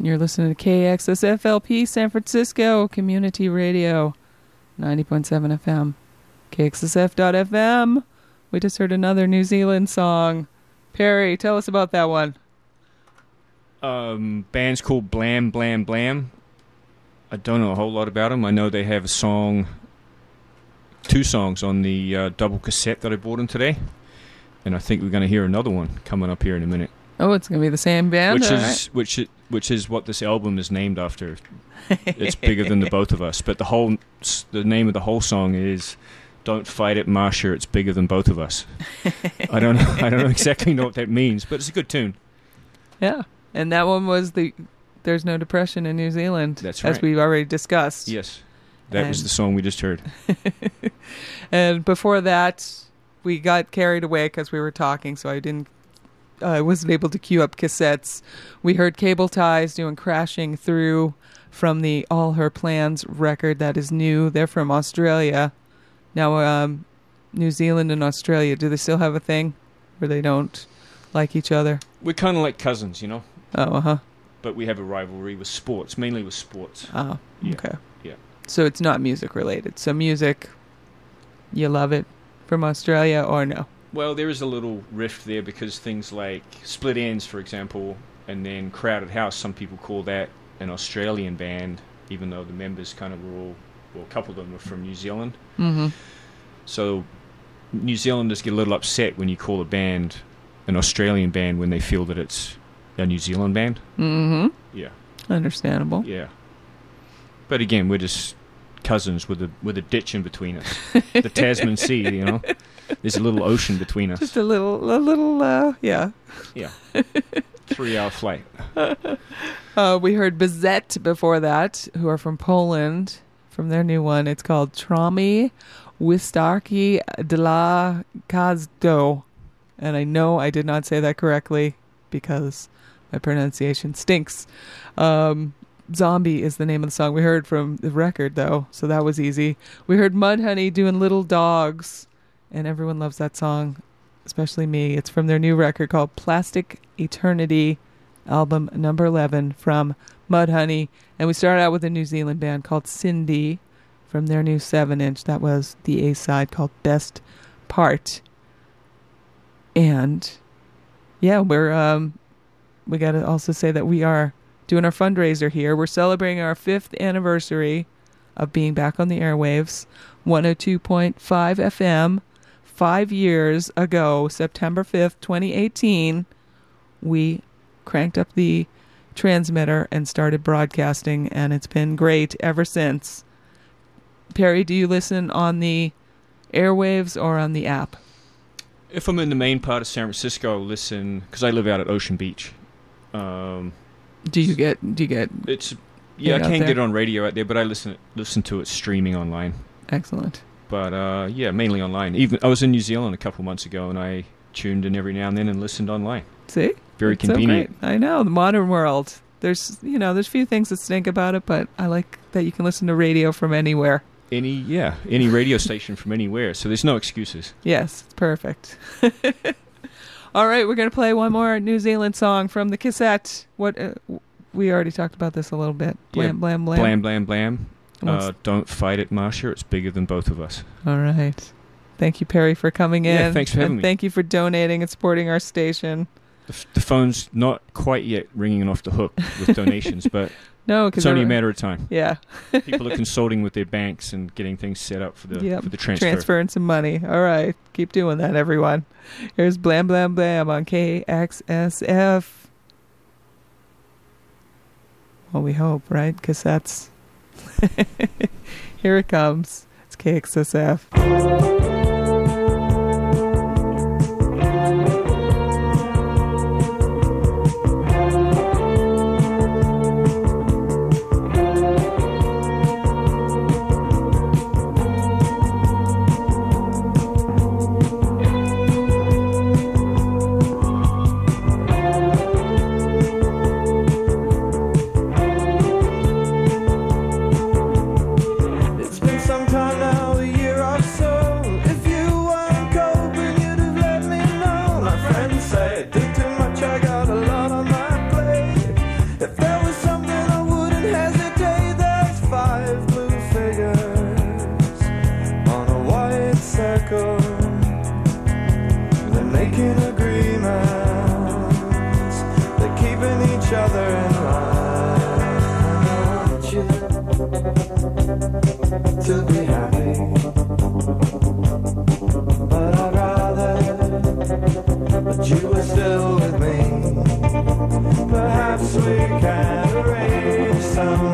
And you're listening to KXSFLP San Francisco Community Radio, 90.7 FM, KXSF.FM. We just heard another New Zealand song. Perry, tell us about that one. Um, band's called Blam Blam Blam. I don't know a whole lot about them. I know they have a song, two songs on the uh, double cassette that I bought them today, and I think we're going to hear another one coming up here in a minute. Oh, it's gonna be the same band. which is right. which which is what this album is named after. it's bigger than the [LAUGHS] both of us, but the whole the name of the whole song is "Don't Fight It, Marsha." It's bigger than both of us. I don't know, I don't know exactly know what that means, but it's a good tune. Yeah, and that one was the "There's No Depression in New Zealand." That's right, as we've already discussed. Yes, that was the song we just heard. [LAUGHS] And before that, we got carried away because we were talking, so I didn't. I wasn't able to queue up cassettes. We heard Cable Ties doing "Crashing Through" from the All Her Plans record that is new. They're from Australia. Now, um, New Zealand and Australia, do they still have a thing where they don't like each other? We're kind of like cousins, you know, Oh, uh huh. but we have a rivalry with sports, mainly with sports. Oh, Yeah. okay. Yeah. So it's not music related. So music, you love it from Australia or no? Well, there is a little rift there because things like Split Enz, for example, and then Crowded House, some people call that an Australian band, even though the members kind of were all, well, a couple of them were from New Zealand. Mm-hmm. So New Zealanders get a little upset when you call a band an Australian band when they feel that it's a New Zealand band. Mm-hmm. Yeah, Understandable. yeah. But again, we're just cousins with a with a ditch in between us, [LAUGHS] the Tasman Sea. You know, there's a little ocean between us. Just a little, a little, uh, yeah. Yeah, three hour flight. [LAUGHS] Uh, we heard Bzdet before that, who are from Poland, from their new one. It's called Trami Wistarki dla Kazdo. And I know I did not say that correctly because my pronunciation stinks. Um, Zombie is the name of the song we heard from the record, though, so that was easy. We heard Mudhoney doing Little Dogs, and everyone loves that song, especially me. It's from their new record called Plastic Eternity album number 11 from Mudhoney. And we started out with a New Zealand band called Cindy from their new 7 inch. That was the A side called Best Part. And yeah, we're, um, we got to also say that we are doing our fundraiser here. We're celebrating our fifth anniversary of being back on the airwaves, 102.5 FM. Five years ago, September 5th, 2018, we cranked up the transmitter and started broadcasting, and it's been great ever since. Perry, do you listen on the airwaves or on the app? If I'm in the main part of San Francisco, I'll listen because I live out at Ocean Beach. Um, Do you get do you get it's yeah, I can't there? get it on radio out there, but I listen listen to it streaming online. excellent? But uh, yeah, mainly online. Even I was in New Zealand a couple months ago, and I tuned in every now and then and listened online. See, Very It's so convenient. great. I know the modern world. There's you know there's few things that stink about it, but I like that you can listen to radio from anywhere. Any yeah, any radio [LAUGHS] station from anywhere. So there's no excuses. Yes, it's perfect. [LAUGHS] All right, we're gonna play one more New Zealand song from the cassette. What uh, we already talked about this a little bit. Blam Yeah, blam blam. Blam blam blam. Uh, don't fight it, Marcia. It's bigger than both of us. All right. Thank you, Perry, for coming in. Yeah, thanks for having and me. Thank you for donating and supporting our station. The, f- the phone's not quite yet ringing off the hook with [LAUGHS] donations, but No, it's only a matter of time. Yeah. People are [LAUGHS] consulting with their banks and getting things set up for the Yep. for the transfer. Transferring some money. All right. Keep doing that, everyone. Here's Blam Blam Blam on KXSF. Well, we hope, right? Because that's. [LAUGHS] Here it comes. It's KXSF. Guess we can arrange some.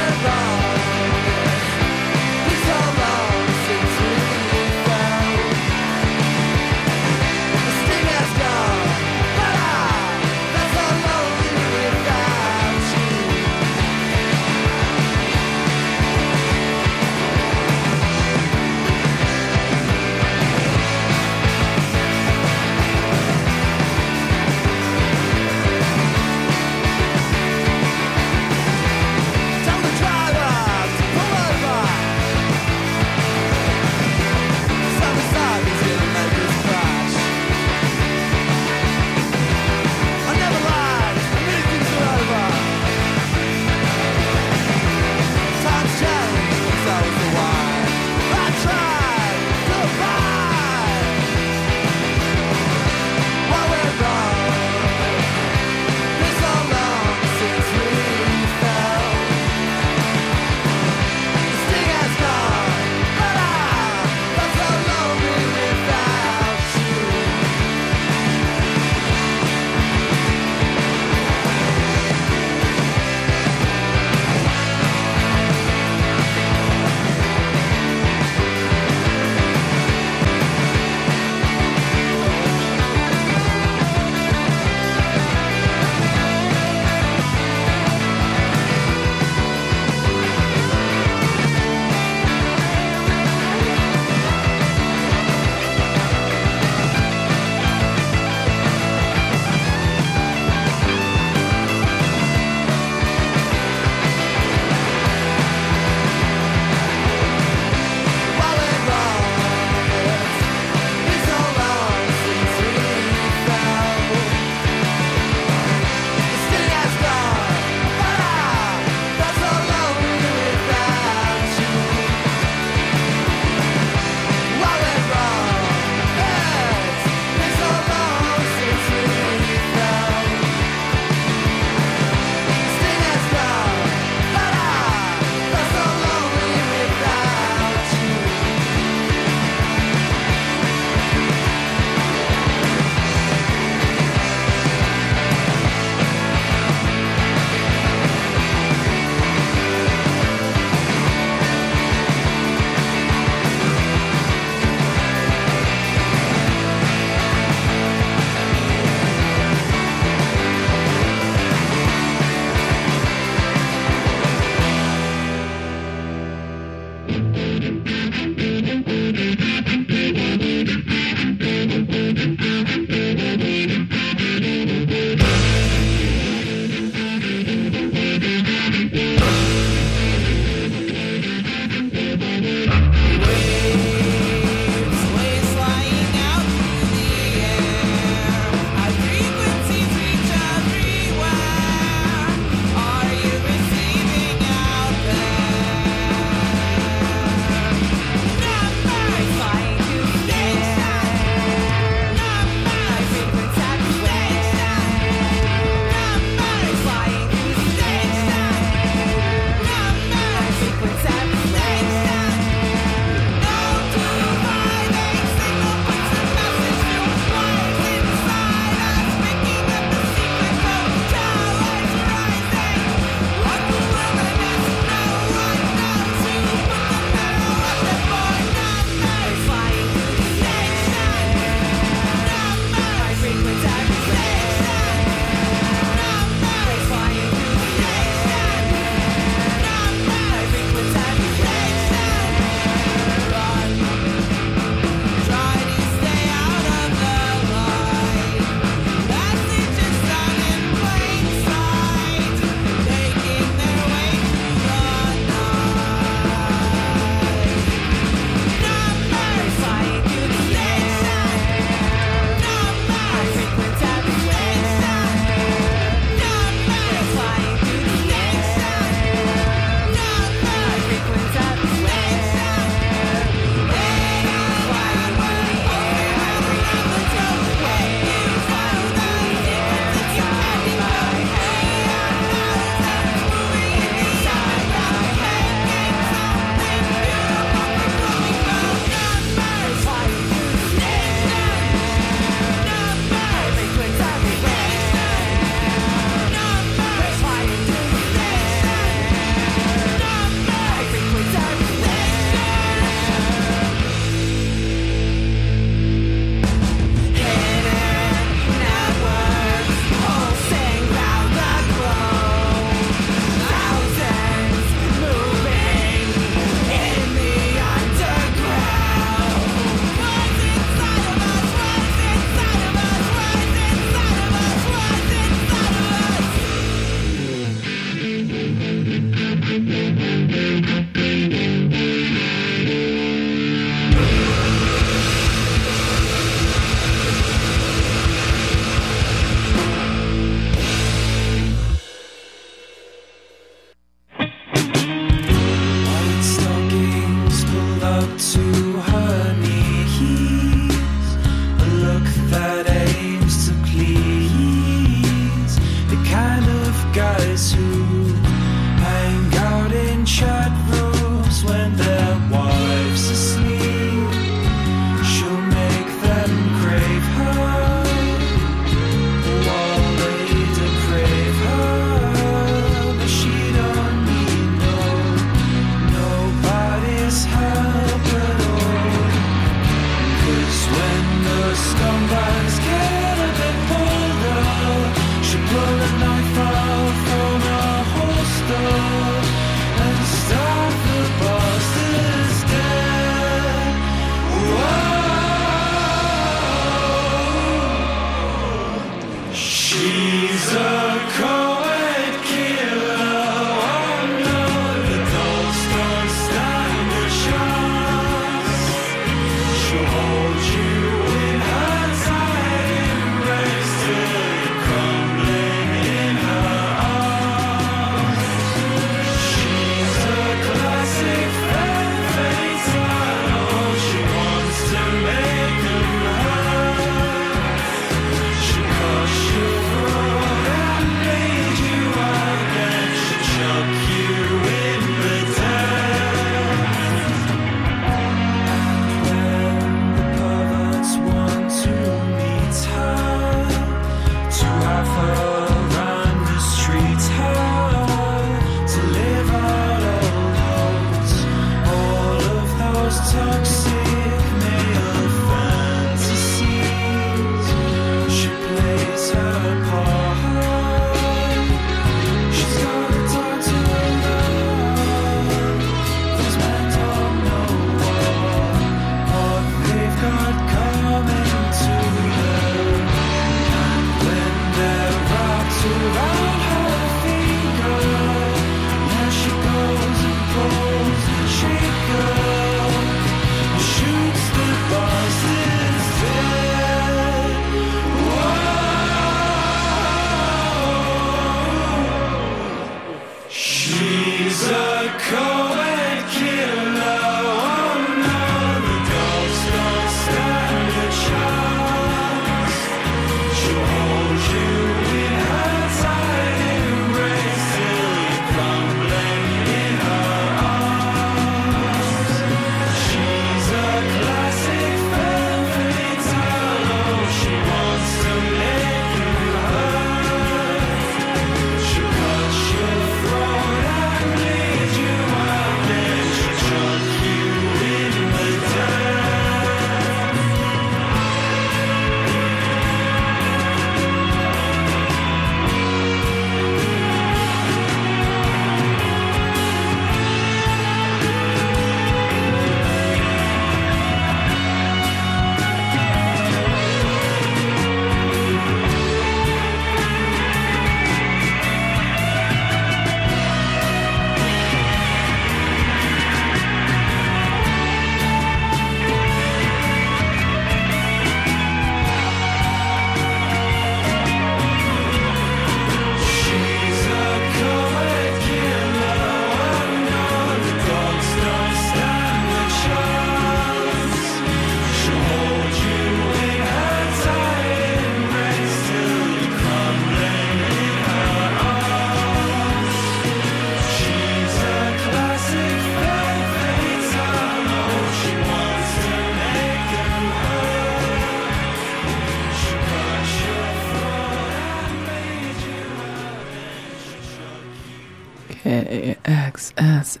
KXSF.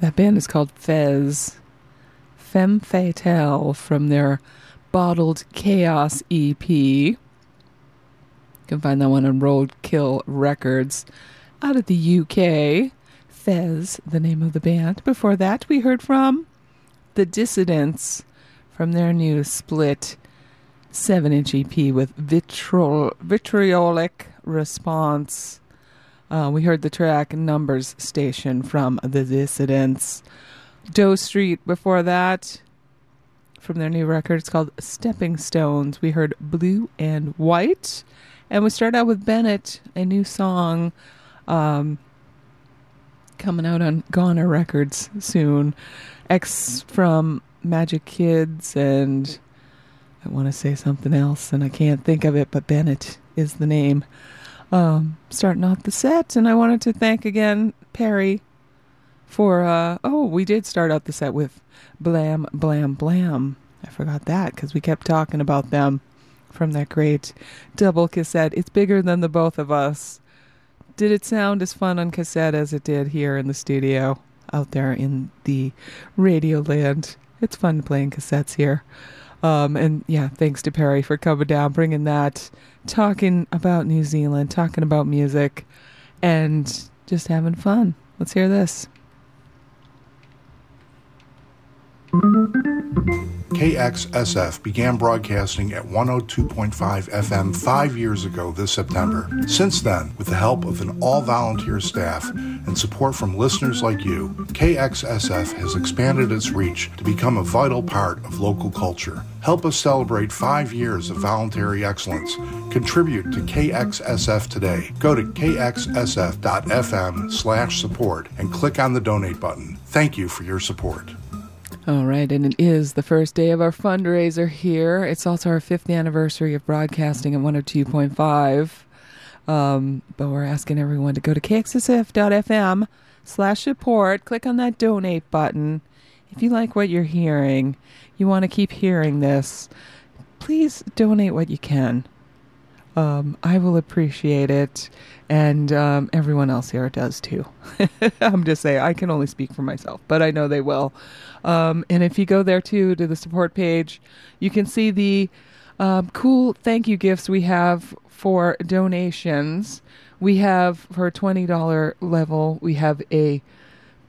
That band is called Fez. Femme Fatale from their Bottled Chaos EP. You can find that one on Roadkill Records out of the UK. Fez, the name of the band. Before that, we heard from The Dissidents from their new split 7 inch EP with vitriol, vitriolic response. Uh, we heard the track Numbers Station from The Dissidents. Doe Street before that, from their new record, it's called Stepping Stones. We heard Blue and White. And we start out with Bennett, a new song um, coming out on Goner Records soon. X from Magic Kids, and I want to say something else, and I can't think of it, but Bennett is the name um, starting off the set. And I wanted to thank again Perry for, uh, oh, we did start out the set with Blam, Blam, Blam. I forgot that because we kept talking about them from that great double cassette. It's bigger than the both of us. Did it sound as fun on cassette as it did here in the studio out there in the radio land? It's fun playing cassettes here. Um, and yeah, thanks to Perry for coming down, bringing that, talking about New Zealand, talking about music, and just having fun. Let's hear this. KXSF began broadcasting at 102.5 FM five years ago this September. Since then, with the help of an all volunteer staff and support from listeners like you, KXSF has expanded its reach to become a vital part of local culture. Help us celebrate five years of voluntary excellence. Contribute to KXSF today. Go to kxsf.fm slash support and click on the donate button. Thank you for your support. All right, and it is the first day of our fundraiser here. It's also our fifth anniversary of broadcasting at 102.5. Um, but we're asking everyone to go to kxsf.fm slash support. Click on that donate button. If you like what you're hearing, you want to keep hearing this, please donate what you can. Um, I will appreciate it, and um, everyone else here does too. [LAUGHS] I'm just saying, I can only speak for myself, but I know they will. Um, and if you go there too to the support page, you can see the um, cool thank you gifts we have for donations. We have for a $20 level, we have a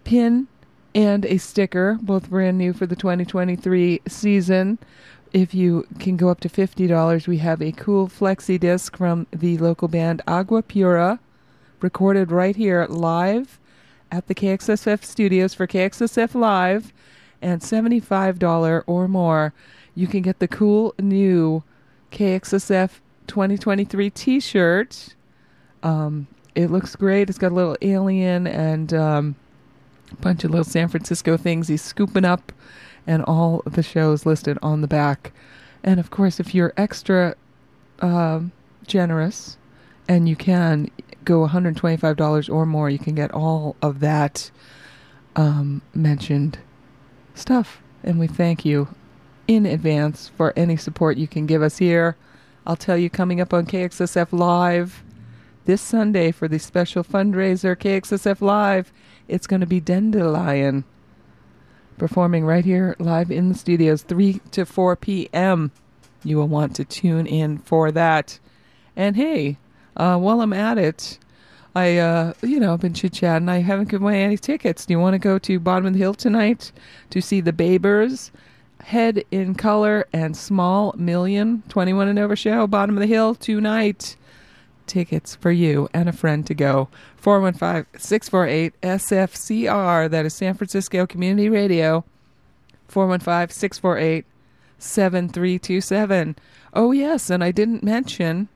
pin and a sticker, both brand new for the 2023 season. If you can go up to $50, we have a cool flexi disc from the local band Agua Pura, recorded right here live at the KXSF studios for KXSF Live, and $75 or more. You can get the cool new KXSF 2023 t shirt. Um, it looks great. It's got a little alien and um, a bunch of little San Francisco things he's scooping up, and all the shows listed on the back. And of course, if you're extra um generous and you can go $125 or more, you can get all of that um, mentioned stuff. And we thank you in advance for any support you can give us here. I'll tell you coming up on KXSF Live this Sunday for the special fundraiser KXSF Live. It's going to be Dandelion performing right here live in the studios 3 to 4 p.m. You will want to tune in for that. And hey, uh, while I'm at it, I, uh, you know, I've been chit chatting. I haven't given away any tickets. Do you want to go to Bottom of the Hill tonight to see the Babers? Head in Color and Small Million 21 and over show, Bottom of the Hill tonight. Tickets for you and a friend to go. 415 648 SFCR. That is San Francisco Community Radio. 415 648 7327. Oh, yes, and I didn't mention,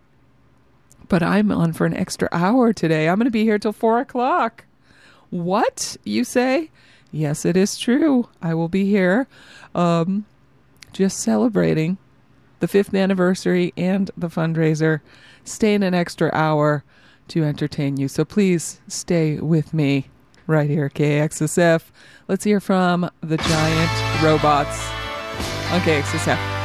but I'm on for an extra hour today. I'm going to be here till 4 o'clock. What, you say? Yes, it is true. I will be here um, just celebrating the fifth anniversary and the fundraiser. Staying an extra hour to entertain you. So please stay with me right here KXSF. Let's hear from the giant robots on KXSF.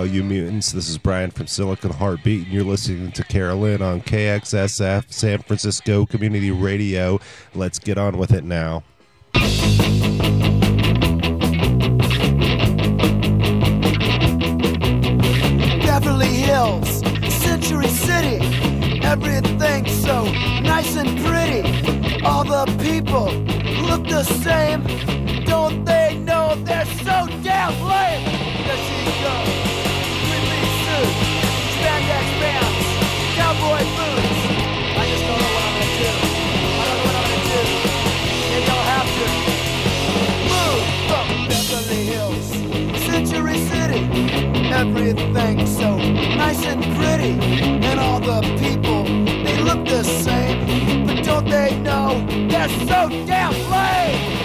all you mutants. This is Brian from Silicon Heartbeat, and you're listening to Carolyn on KXSF San Francisco Community Radio. Let's get on with it now. Beverly Hills, Century City, everything so nice and pretty. All the people look the same. Don't they know they're so damn lame? did things so nice and pretty, and all the people they look the same, but don't they know they're so damn lame?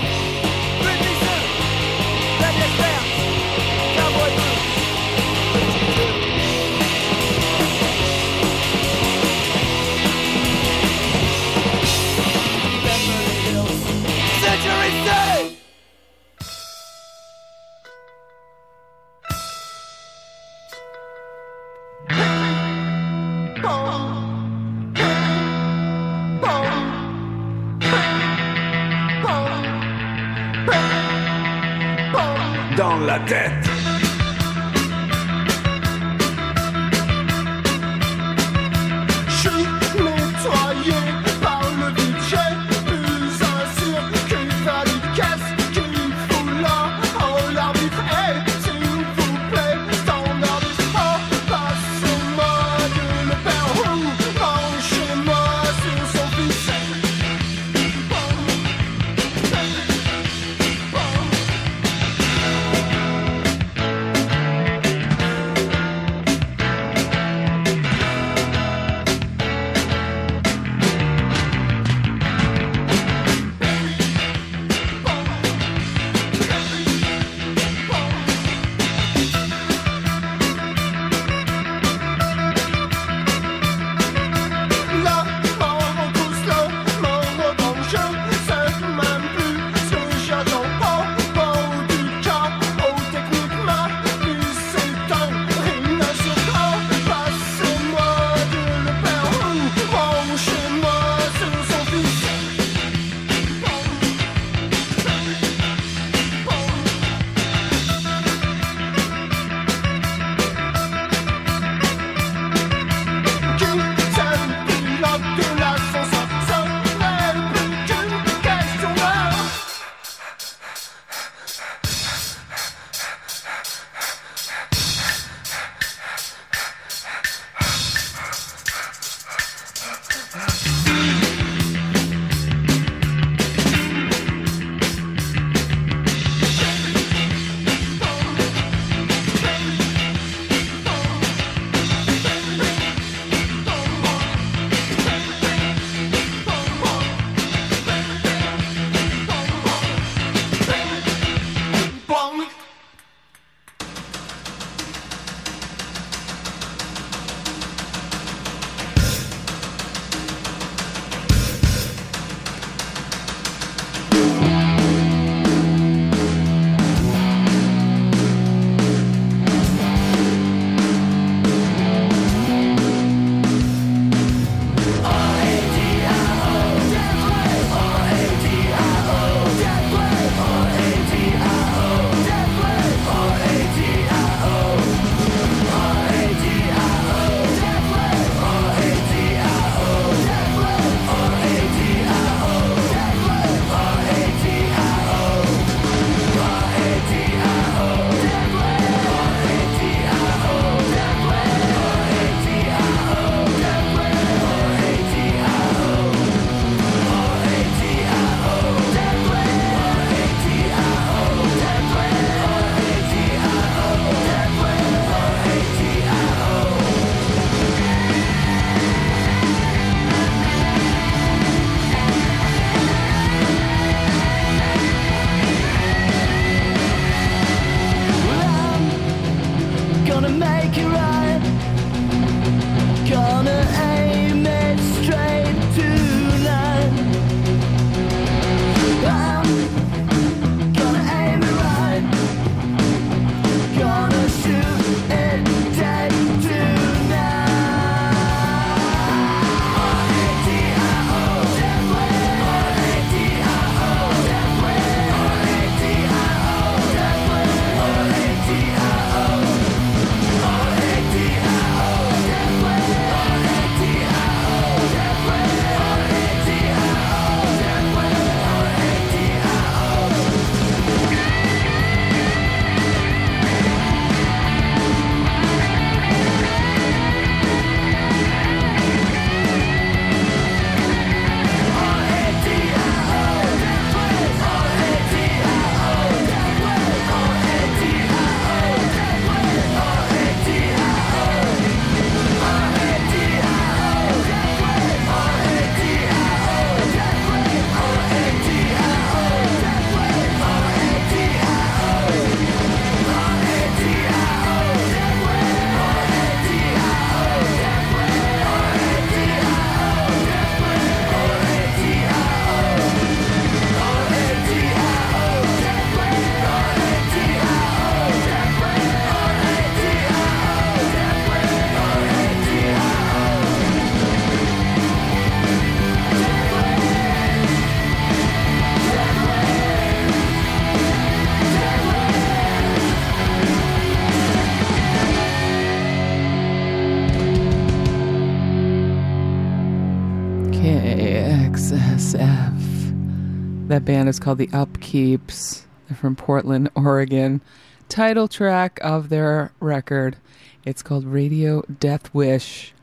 Band is called the Upkeeps. They're from Portland, [LAUGHS] Oregon. Title track of their record. It's called Radio Death Wish.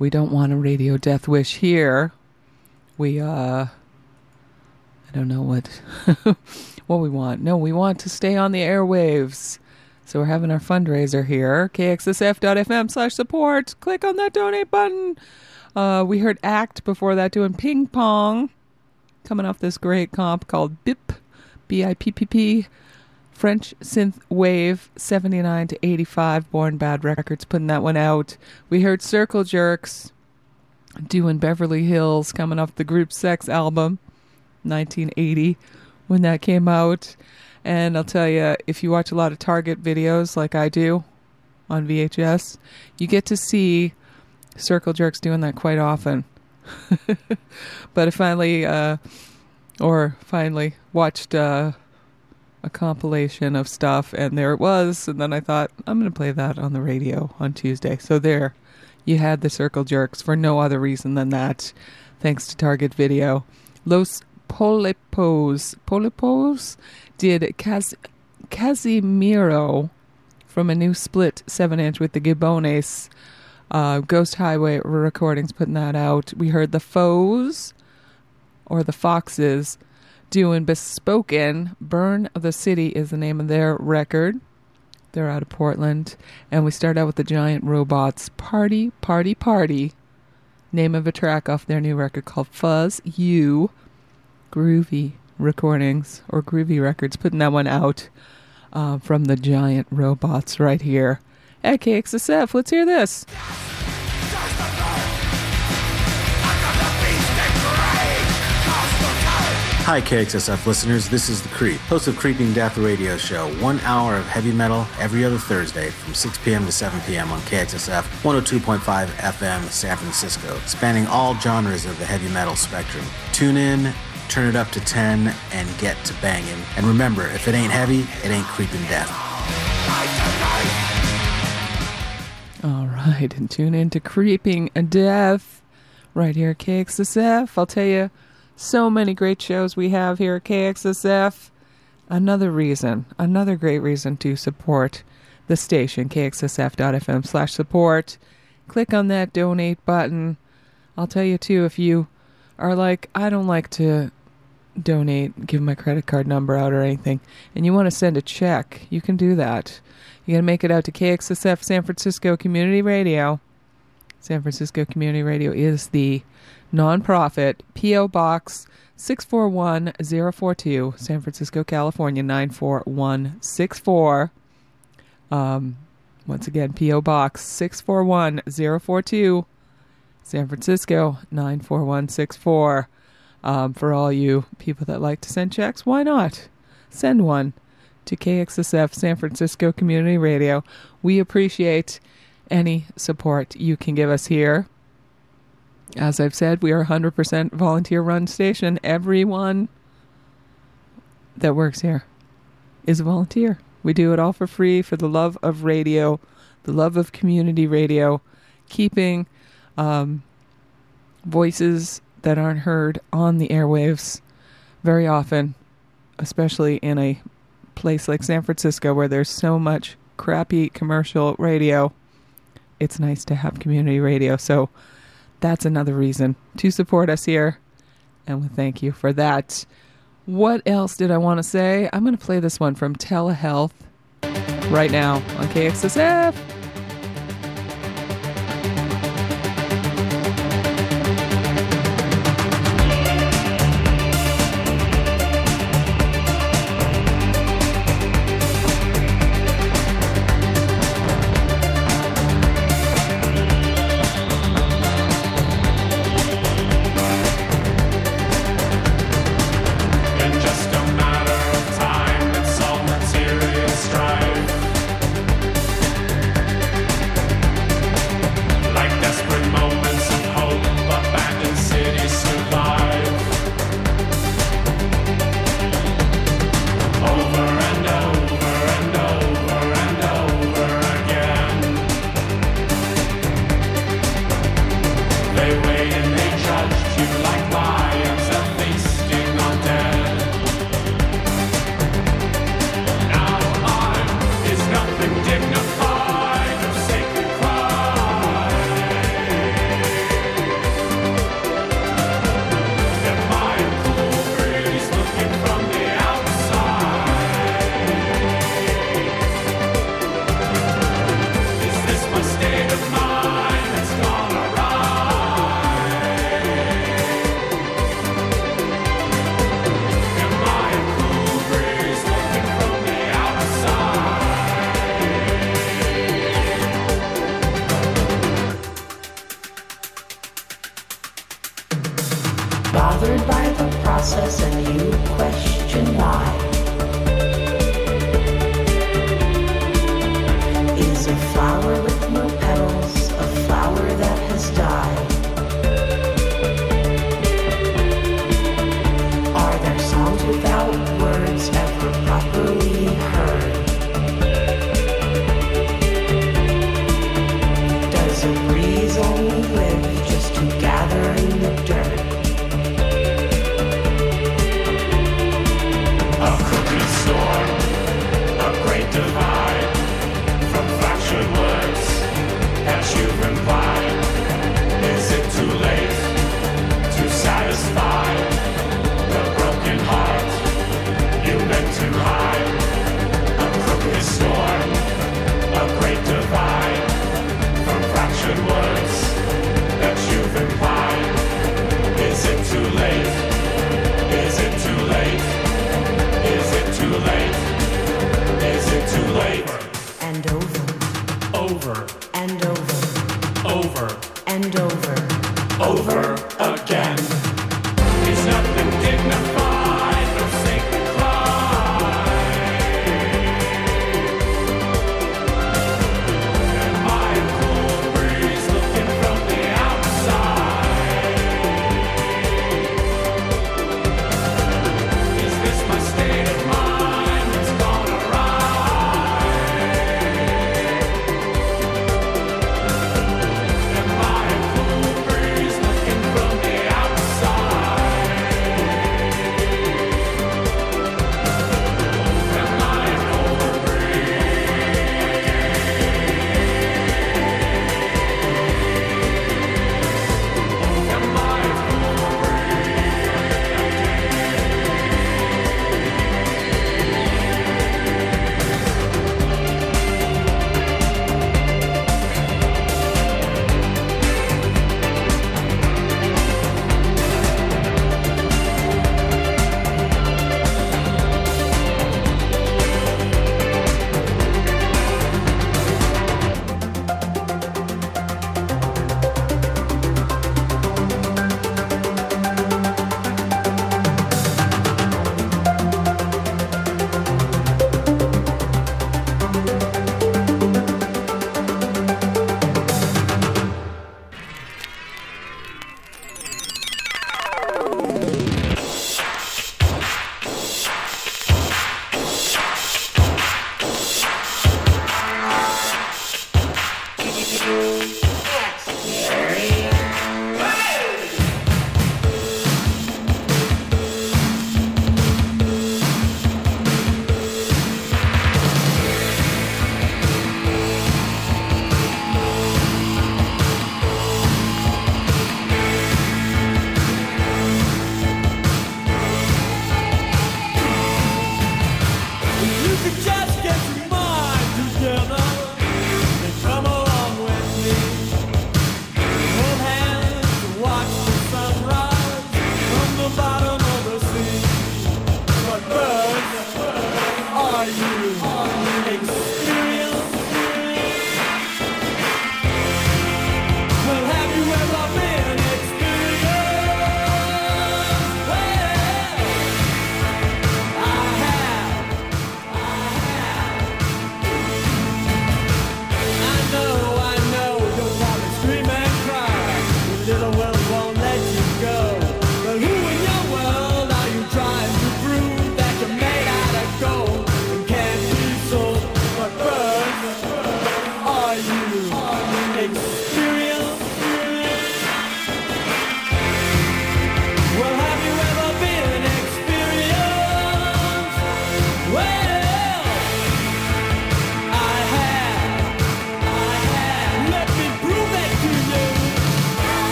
We don't want a Radio Death Wish here. We uh I don't know what [LAUGHS] what we want. No, we want to stay on the airwaves. So we're having our fundraiser here. KXSF.fm slash support. Click on that donate button. Uh, we heard Act before that doing ping pong. Coming off this great comp called BIP, B I P P P. French Synth Wave 79 to 85. Born Bad Records putting that one out. We heard Circle Jerks doing Beverly Hills coming off the Group Sex album 1980 when that came out. And I'll tell you, if you watch a lot of Target videos like I do on VHS, you get to see Circle Jerks doing that quite often. [LAUGHS] but I finally, uh, or finally, watched uh, a compilation of stuff, and there it was. And then I thought, I'm going to play that on the radio on Tuesday. So there, you had the Circle Jerks for no other reason than that, thanks to Target Video. Los Pólipos, Pólipos did Cas- Casimiro from a new split 7 inch with the Gibones. Uh, Ghost Highway Recordings putting that out. We heard the Fauxs, or the Foxes, doing Bespoken. Burn of the City is the name of their record. They're out of Portland. And we start out with the Giant Robots. Party, Party, Party. Name of a track off their new record called Fuzz You. Groovy Recordings, or Groovy Records, putting that one out uh, from the Giant Robots right here at KXSF. Let's hear this. Hi, KXSF listeners. This is The Creep, host of Creeping Death Radio Show. One hour of heavy metal every other Thursday from 6 p.m. to 7 p.m. on KXSF 102.5 FM San Francisco, spanning all genres of the heavy metal spectrum. Tune in, turn it up to 10, and get to banging. And remember, if it ain't heavy, it ain't creeping death. Right, and tune in to Creeping Death right here at KXSF. I'll tell you, so many great shows we have here at KXSF. Another reason, another great reason to support the station, kxsf.fm slash support. Click on that donate button. I'll tell you too, if you are like, I don't like to donate, give my credit card number out or anything, and you want to send a check, you can do that. You got to make it out to KXSF San Francisco Community Radio. San Francisco Community Radio is the nonprofit P.O. Box 641042, San Francisco, California 94164. Um, once again, P.O. Box 641042, San Francisco 94164. Um, for all you people that like to send checks, why not? Send one to KXSF San Francisco Community Radio. We appreciate any support you can give us here. As I've said, we are a 100% volunteer run station. Everyone that works here is a volunteer. We do it all for free for the love of radio, the love of community radio, keeping um, voices that aren't heard on the airwaves very often, especially in a place like San Francisco where there's so much crappy commercial radio. It's nice to have community radio. So that's another reason to support us here. And we thank you for that. What else did I want to say? I'm going to play this one from Telehealth right now on KXSF.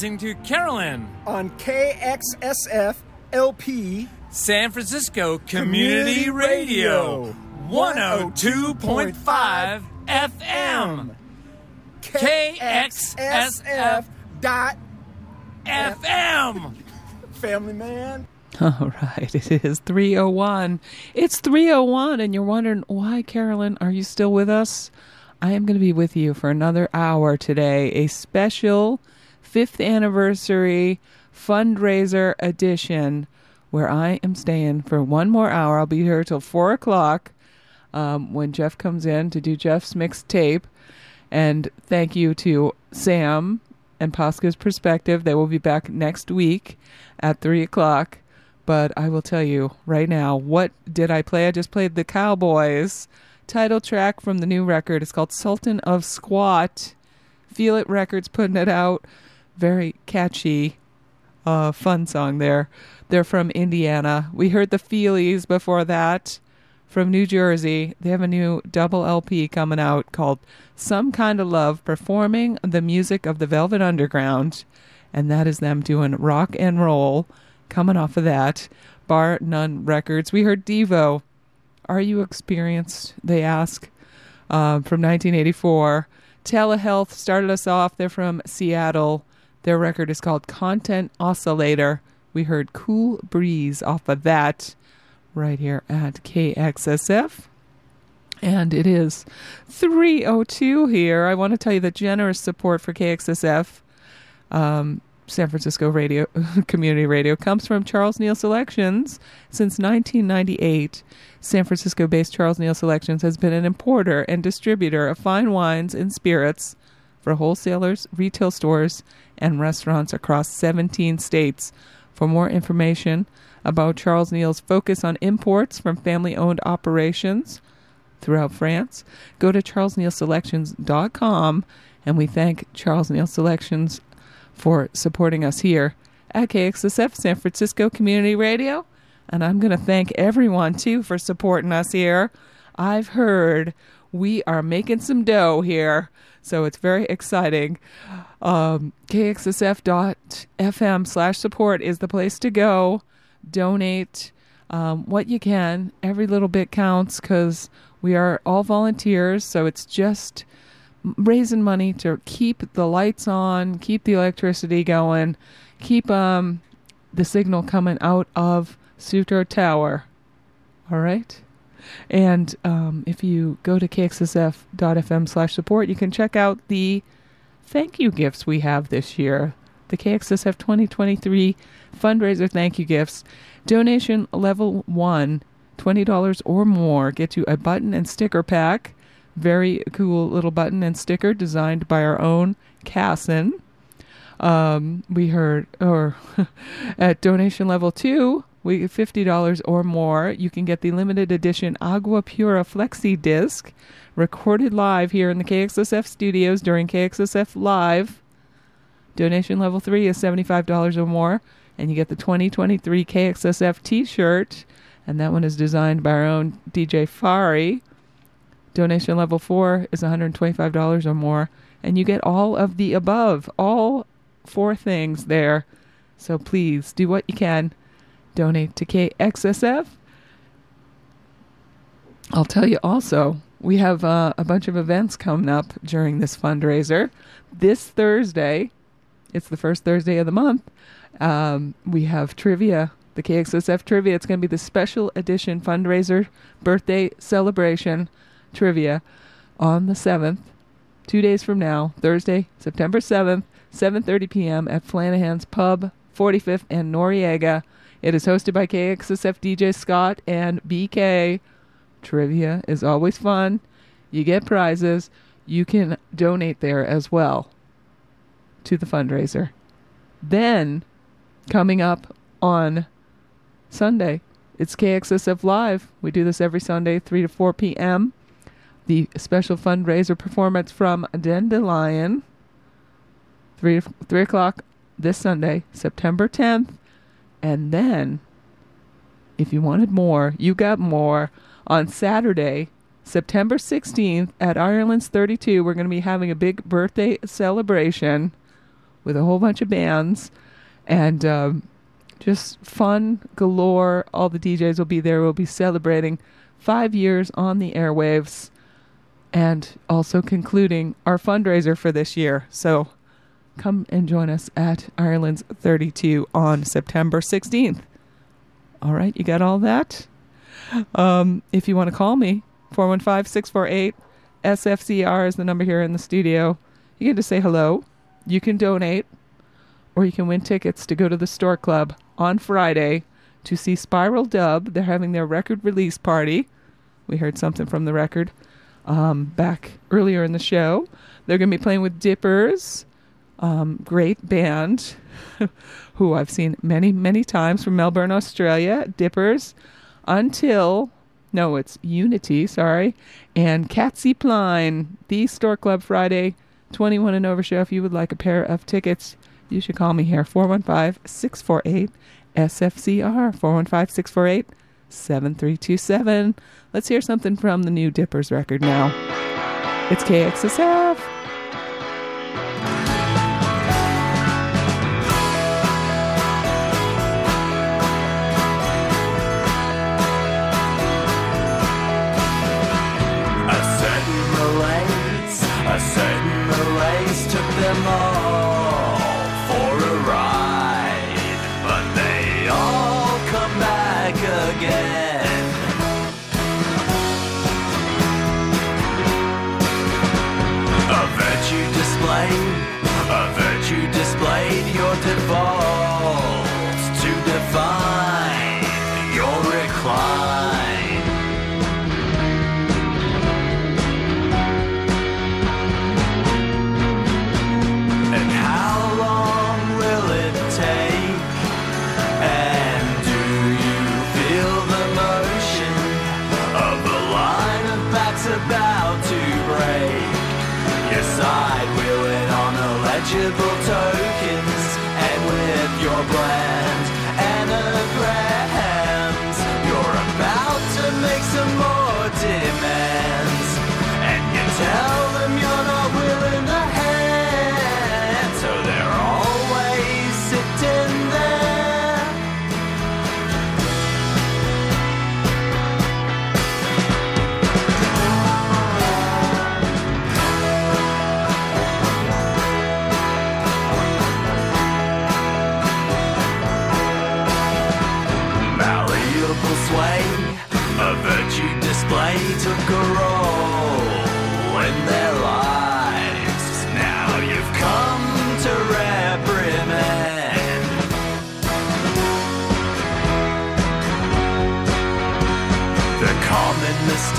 Listening to Carolyn on KXSF LP San Francisco Community, Community Radio, Radio, 102.5 FM. KXSF dot FM. Family man. All right, it is 301. It's 301, and you're wondering, why, Carolyn, are you still with us? I am going to be with you for another hour today, a special fifth anniversary fundraiser edition where I am staying for one more hour. I'll be here till 4 o'clock um, when Jeff comes in to do Jeff's mixtape. And thank you to Sam and Posca's Perspective. They will be back next week at 3 o'clock. But I will tell you right now, what did I play? I just played the Cowboys title track from the new record. It's called Sultan of Squat. Feel It Records putting it out. Very catchy, uh, fun song there. They're from Indiana. We heard the Feelies before that from New Jersey. They have a new double LP coming out called Some Kind of Love, performing the music of the Velvet Underground. And that is them doing rock and roll coming off of that. Bar None Records. We heard Devo. Are you experienced? They ask. Um, from 1984. Telehealth started us off. They're from Seattle. Their record is called Content Oscillator. We heard Cool Breeze off of that right here at KXSF. And it is 302 here. I want to tell you the generous support for KXSF, um, San Francisco Radio [LAUGHS] Community Radio, comes from Charles Neal Selections. Since 1998, San Francisco based Charles Neal Selections has been an importer and distributor of fine wines and spirits for wholesalers, retail stores, and restaurants across 17 states. For more information about Charles Neal's focus on imports from family owned operations throughout France, go to charlesnealselections.com and we thank Charles Neal Selections for supporting us here at KXSF San Francisco Community Radio. And I'm going to thank everyone too for supporting us here. I've heard we are making some dough here, so it's very exciting. Um, KXSF.FM slash support is the place to go. Donate um, what you can. Every little bit counts because we are all volunteers, so it's just raising money to keep the lights on, keep the electricity going, keep um, the signal coming out of Sutro Tower. All right? And um, if you go to kxsf.fm slash support, you can check out the thank you gifts we have this year. The KXSF 2023 fundraiser thank you gifts. Donation level one, $20 or more, gets you a button and sticker pack. Very cool little button and sticker designed by our own Casson. Um, we heard, or [LAUGHS] at donation level two, we fifty dollars or more, you can get the limited edition Agua Pura Flexi Disc, recorded live here in the KXSF studios during KXSF Live. Donation level three is seventy-five dollars or more, and you get the 2023 KXSF T-shirt, and that one is designed by our own DJ Fari. Donation level four is $125 or more, and you get all of the above, all four things there. So please do what you can. Donate to KXSF. I'll tell you also, we have uh, a bunch of events coming up during this fundraiser. This Thursday, it's the first Thursday of the month, um, we have trivia, the KXSF trivia. It's going to be the special edition fundraiser birthday celebration trivia on the 7th, two days from now, Thursday, September 7th, 7.30 p.m. at Flanahan's Pub, 45th and Noriega. It is hosted by KXSF DJ Scott and BK. Trivia is always fun. You get prizes. You can donate there as well to the fundraiser. Then, coming up on Sunday, it's KXSF Live. We do this every Sunday, 3 to 4 p.m. The special fundraiser performance from Dandelion, 3, 3 o'clock this Sunday, September 10th. And then, if you wanted more, you got more on Saturday, September 16th at Ireland's 32, we're going to be having a big birthday celebration with a whole bunch of bands and um, just fun galore. All the DJs will be there. We'll be celebrating five years on the airwaves and also concluding our fundraiser for this year. So come and join us at Ireland's 32 on September 16th. All right, you got all that? Um, if you want to call me, 415 648 SFCR is the number here in the studio. You can just say hello. You can donate, or you can win tickets to go to the Stork Club on Friday to see Spiral Dub. They're having their record release party. We heard something from the record um, back earlier in the show. They're going to be playing with Dippers, um, great band [LAUGHS] who I've seen many, many times from Melbourne, Australia. Dippers, until no, it's Unity, sorry, and Catsy Pline, the Stork Club Friday, 21 and over show. If you would like a pair of tickets, you should call me here, 415 648 SFCR, 415 648 7327. Let's hear something from the new Dippers record now. It's KXSF.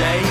Common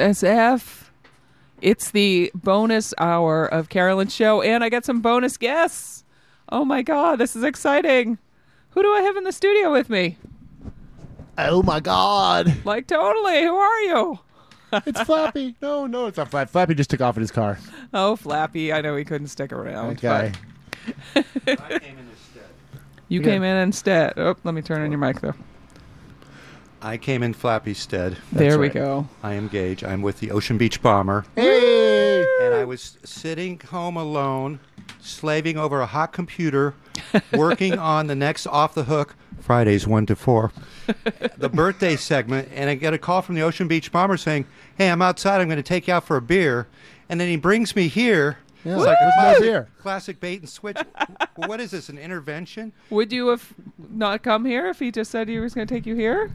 KXSF. It's the bonus hour of Carolyn's show, and I got some bonus guests. Oh my god, this is exciting. Who do I have in the studio with me? Oh my god. Like, totally. Who are you? [LAUGHS] It's Flappy. No, no, it's not Flappy. Flappy just took off in his car. Oh, Flappy. I know he couldn't stick around. Okay. but- [LAUGHS] You came in instead. Oh, let me turn on your mic, though. I came in Flappy stead. There we go. I am Gage. I'm with the Ocean Beach Bomber. Hey! And I was sitting home alone, slaving over a hot computer, [LAUGHS] working on the next Off the Hook, Fridays 1 to 4, [LAUGHS] the birthday segment. And I get a call from the Ocean Beach Bomber saying, Hey, I'm outside. I'm going to take you out for a beer. And then he brings me here. Yeah, It's like a classic, beer? classic bait and switch. [LAUGHS] what is this, an intervention? Would you have not come here if he just said he was going to take you here?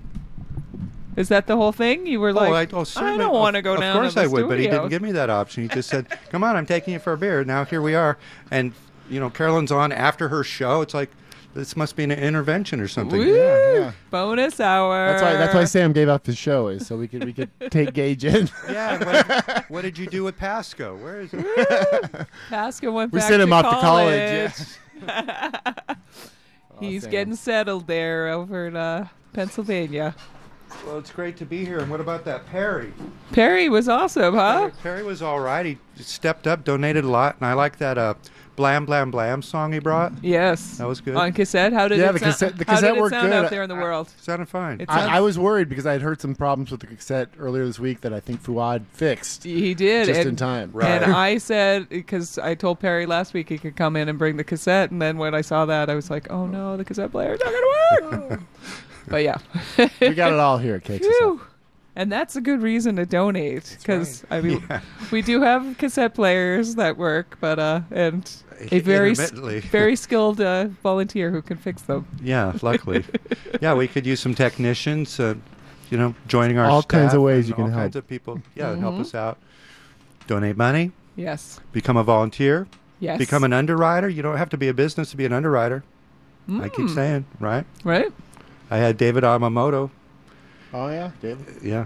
Is that the whole thing? You were like, oh, I, oh, I don't want to go down Of course to the I would, but he didn't give me that option. He just said, "Come on, I'm taking you for a beer." Now here we are, and you know, Carolyn's on after her show. It's like this must be an intervention or something. Woo! Bonus hour. That's why. That's why Sam gave up his show is so we could we could [LAUGHS] take Gage in. Yeah. What, what did you do with Pasco? Where is it? Pascal went We back sent to him off to college. college, [LAUGHS] [LAUGHS] He's Sam. getting settled there over in uh, Pennsylvania. Well, it's great to be here. And what about that Perry? Perry was awesome, huh? Perry was all right. He stepped up, donated a lot, and I like that uh, "Blam Blam Blam" song he brought. Yes, that was good. On cassette, how did Yeah, it the sound? cassette- the how cassette did it worked sound good. out there in the world? Sounded fine. It sounds- I, I was worried because I had heard some problems with the cassette earlier this week that I think Fuad fixed. He did just and, in time. Right. And I said because I told Perry last week he could come in and bring the cassette, and then when I saw that, I was like, "Oh no, the cassette player's not gonna work." [LAUGHS] but yeah, [LAUGHS] we got it all here at KXSF. Phew. And that's a good reason to donate because I mean Yeah. we do have cassette players that work, but uh, and a very [LAUGHS] very skilled uh, volunteer who can fix them. Yeah, luckily. [LAUGHS] yeah, we could use some technicians, uh, you know, joining our All kinds of ways you can all help. kinds of people. Yeah, help Mhm. us out. Donate money. Yes. Become a volunteer. Yes. Become an underwriter. You don't have to be a business to be an underwriter. I keep Mm. saying, right? Right. I had David Amamoto. Oh yeah, David. Yeah,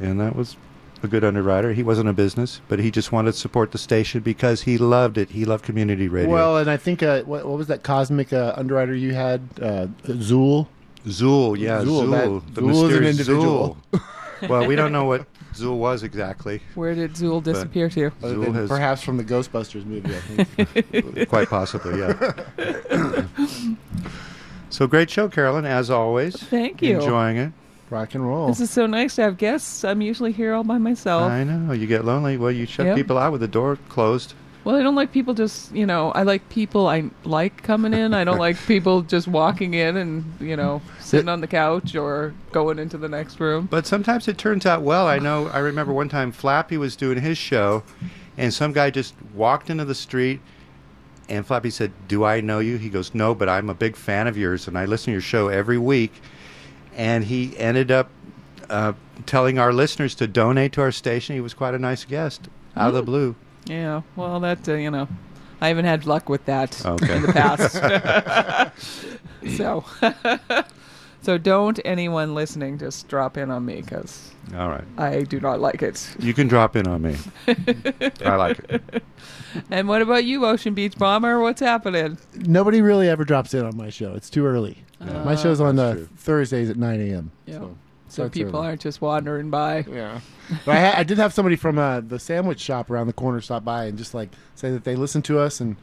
and that was a good underwriter. He wasn't a business, but he just wanted to support the station because he loved it. He loved community radio. Well, and I think uh, what, what was that cosmic uh, underwriter you had? Uh, Zool. Zool, yeah, Zool, that- the Zool is an mysterious individual. Zool. [LAUGHS] well, we don't know what Zool was exactly. Where did Zool disappear to? Other Zool has perhaps from the Ghostbusters movie, I think. [LAUGHS] quite possibly, yeah. [LAUGHS] so great show, Carolyn, as always. Thank you. Enjoying it. Rock and roll. This is so nice to have guests. I'm usually here all by myself. I know you get lonely. Well, you shut Yep. people out with the door closed. Well, I don't like people just, you know, I like people I like coming in. I don't [LAUGHS] like people just walking in and, you know, sitting on the couch or going into the next room. But sometimes it turns out well. I know. I remember one time Flappy was doing his show, and some guy just walked into the street, and Flappy said, "Do I know you?" He goes, "No, but I'm a big fan of yours, and I listen to your show every week." And he ended up uh, telling our listeners to donate to our station. He was quite a nice guest out of the Mm. blue. Yeah, well, that, uh, you know, I haven't had luck with that Okay. in the past. [LAUGHS] [LAUGHS] so, [LAUGHS] so don't anyone listening just drop in on me because All right, I do not like it. you can drop in on me. I like it. [LAUGHS] And what about you, Ocean Beach Bomber? What's happening? Nobody really ever drops in on my show. It's too early. Yeah. my show's on That's uh, Thursdays at 9 a.m. Yeah. So, So that's people early. aren't just wandering by. Yeah. But I, ha- I did have somebody from uh, the sandwich shop around the corner stop by and just like say that they listened to us and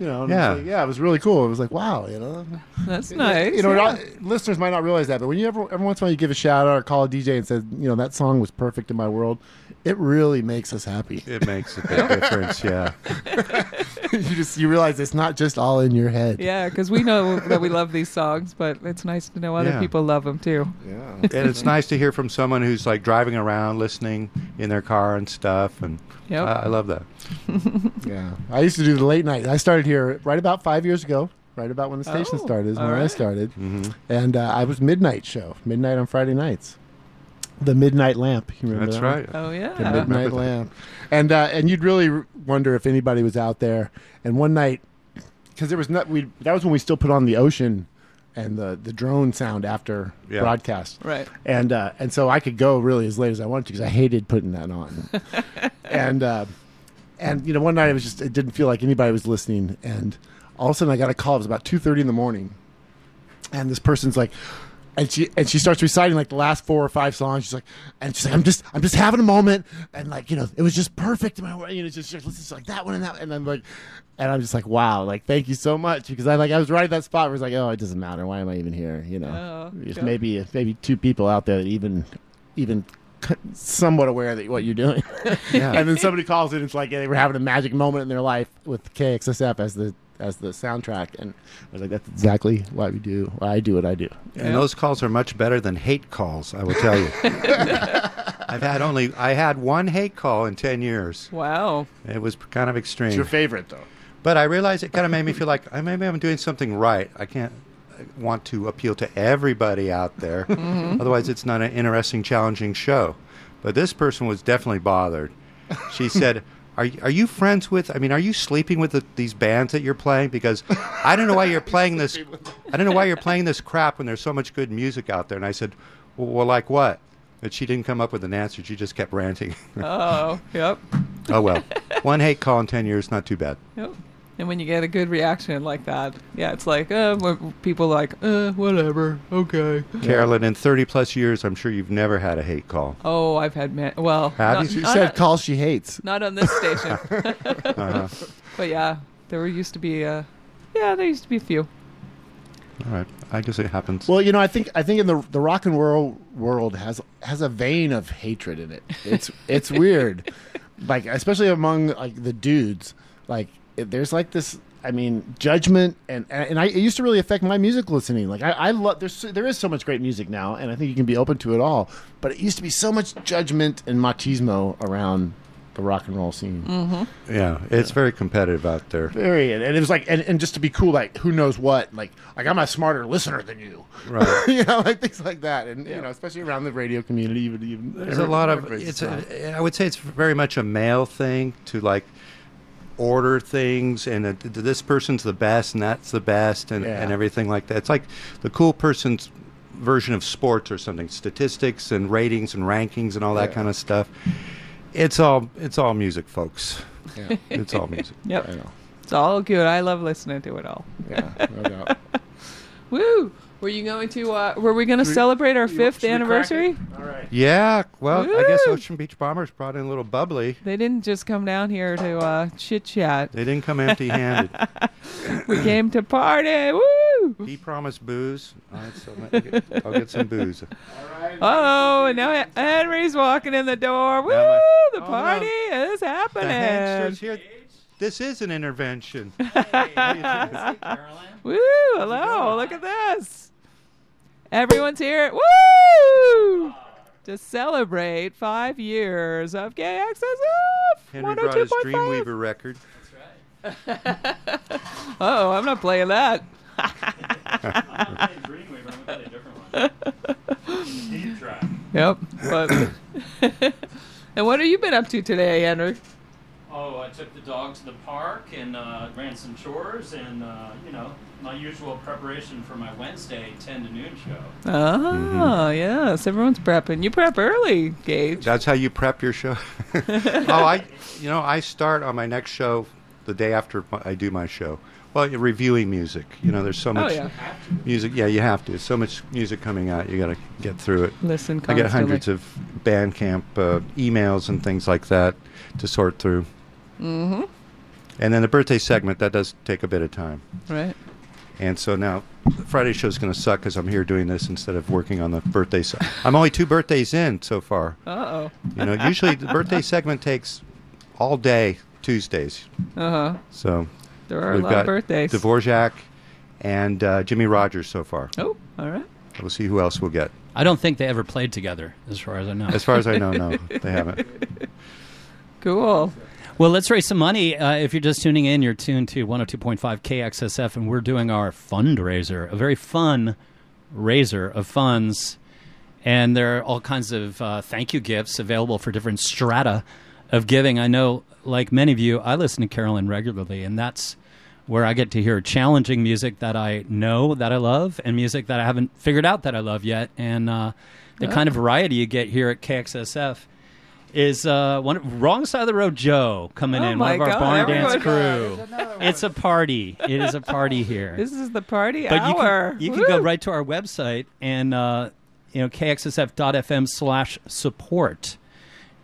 you know and it Yeah. like- yeah it was really cool. It was like wow you know That's You- nice. You know, yeah. not- listeners might not realize that, but when you ever every once in a while you give a shout out or call a DJ and says, you know, that song was perfect in my world, it really makes us happy. It makes a big difference. Yeah. [LAUGHS] you just you realize it's not just all in your head. Yeah, because we know that we love these songs, but it's nice to know other Yeah. people love them too. Yeah. and it's nice to hear from someone who's like driving around, listening in their car and stuff, and Yep. I, I love that. [LAUGHS] Yeah. I used to do the late night. I started here right about five years ago, right about when the station Oh, started is when all I right. started. Mhm. And uh, I was midnight show, midnight on Friday nights. The Midnight Lamp. You remember That's that one? right. Oh yeah. the midnight lamp and uh, and you'd really r- wonder if anybody was out there and one night because there was not we that was when we still put on the ocean and the the drone sound after Yeah. broadcast. Right. And uh, and so I could go really as late as I wanted to because I hated putting that on. [LAUGHS] and uh, and you know one night it was just it didn't feel like anybody was listening, and all of a sudden I got a call. It was about two thirty in the morning, and this person's like. And she and she starts reciting like the last four or five songs. She's like, and she's like, I'm just I'm just having a moment, and like you know, it was just perfect. in My you know, just, just listen to like that one and that, and I'm like, and I'm just like, wow, like thank you so much because I like I was right at that spot where it's like, oh, it doesn't matter. Why am I even here? You know, Oh, there's yeah. maybe maybe two people out there that even even somewhat aware that what you're doing. [LAUGHS] Yeah. and then somebody calls it. It's like yeah, they were having a magic moment in their life with KXSF as the as the soundtrack, and I was like, that's exactly why we do. Why I do what I do. And those calls are much better than hate calls, I will tell you. [LAUGHS] I've had only I had one hate call in 10 years. Wow. It was kind of extreme. It's your favorite though. But I realized it kind of made me feel like I maybe I'm doing something right. I can't uh, want to appeal to everybody out there. [LAUGHS] Mhm. Otherwise, it's not an interesting, challenging show. But this person was definitely bothered. She said, "Are are you friends with? I mean, are you sleeping with the, these bands that you're playing? Because I don't know why you're [LAUGHS] playing this. I don't know why you're playing this crap when there's so much good music out there." And I said, "Well, well like what?" And she didn't come up with an answer. She just kept ranting. Oh, yep. [LAUGHS] oh well, one hate call in ten years, not too bad. Yep. And when you get a good reaction like that, yeah, it's like, uh, when people like, uh, whatever, okay. Carolyn, in 30 plus years, I'm sure you've never had a hate call. Oh, I've had man. Well, Have not, you? She said on- calls she hates. Not on this station. [LAUGHS] Uh-huh. But yeah, there used to be. Uh, yeah, there used to be a few. All right. I guess it happens. Well, you know, I think I think in the the rock and roll world has has a vein of hatred in it. It's it's weird, [LAUGHS] like especially among like the dudes. Like it- there's like this. I mean, judgment and and I it used to really affect my music listening. Like I, I love there's there is so much great music now, and I think you can be open to it all. But it used to be so much judgment and machismo around the rock and roll scene. Mm-hmm. Yeah, it's very competitive out there. Very, and it was like, and, and just to be cool, like who knows what, like like I'm a smarter listener than you, Right. [LAUGHS] you know, like things like that, and you know, especially around the radio community, even even There's a lot of it's. A, I would say it's very much a male thing to like order things and uh, this person's the best and that's the best and, Yeah. and everything like that. It's like the cool person's version of sports or something, statistics and ratings and rankings and all that Yeah. kind of stuff. It's all it's all music, folks. Yeah. it's all music. [LAUGHS] Yep. I know. It's all good. I love listening to it all. Yeah, no doubt. [LAUGHS] Woo! Were you going to? Uh, were we going to celebrate our fifth we anniversary? All right. Yeah, well, I guess Ocean Beach Bombers brought in a little bubbly. They didn't just come down here to uh, chit chat. They didn't come empty-handed. [LAUGHS] we came to party. Woo! he promised booze. All right, so I'll get, I'll get some booze. [LAUGHS] Oh, and now Henry's walking in the door. Woo! my- the oh, no. party is happening. hamsters here. This is an intervention. [LAUGHS] Woo! Hello! Look at this. Everyone's here. Woo! To celebrate five years of Gay KXSF. Henry brought his oh Dreamweaver record. [LAUGHS] That's right. Oh, I'm not playing that. Dreamweaver, I'm gonna play a different one. Keep trying. Yep. But [COUGHS] and what have you been up to today, Henry? Oh, I took the dog to the park and uh, ran some chores and, uh, you know, my usual preparation for my Wednesday 10 to noon show. Oh, Mm-hmm. yes. Everyone's prepping. You prep early, Gage. That's how you prep your show. [LAUGHS] oh, I, you know, I start on my next show the day after I do my show. Well, you're reviewing music. You know, there's so Oh, much yeah. music. Yeah, you have to. There's so much music coming out. You got to get through it. Listen constantly. I get hundreds of Bandcamp uh, emails and things like that to sort through. Mm-hmm. And then the birthday segment that does take a bit of time. Right. And so now Friday show is going to suck because I'm here doing this instead of working on the birthday. Se- I'm only two birthdays in so far. Uh-oh. You know, usually the birthday segment takes all day Tuesdays. Uh-huh. So There are a we've lot of birthdays. Dvorak and uh, Jimmie Rodgers so far. Oh, all right. We'll see who else we'll get. I don't think they ever played together, as far as I know. As far as I know, no, [LAUGHS] they haven't. Cool. Well, let's raise some money. Uh, if you're just tuning in, you're tuned to 102.5 KXSF, and we're doing our fundraiser, a very fun raiser of funds. And there are all kinds of uh, thank you gifts available for different strata of giving. I know, like many of you, I listen to Carolyn regularly, and that's where I get to hear challenging music that I know that I love and music that I haven't figured out that I love yet. And uh, the Yeah. kind of variety you get here at KXSF is uh, one wrong side of the road Joe coming Oh in, one of our God, barn dance crew. It's a party. It is a party here. [LAUGHS] This is the party But you hour. can, you can go right to our website and uh, you know kxsf.fm slash support,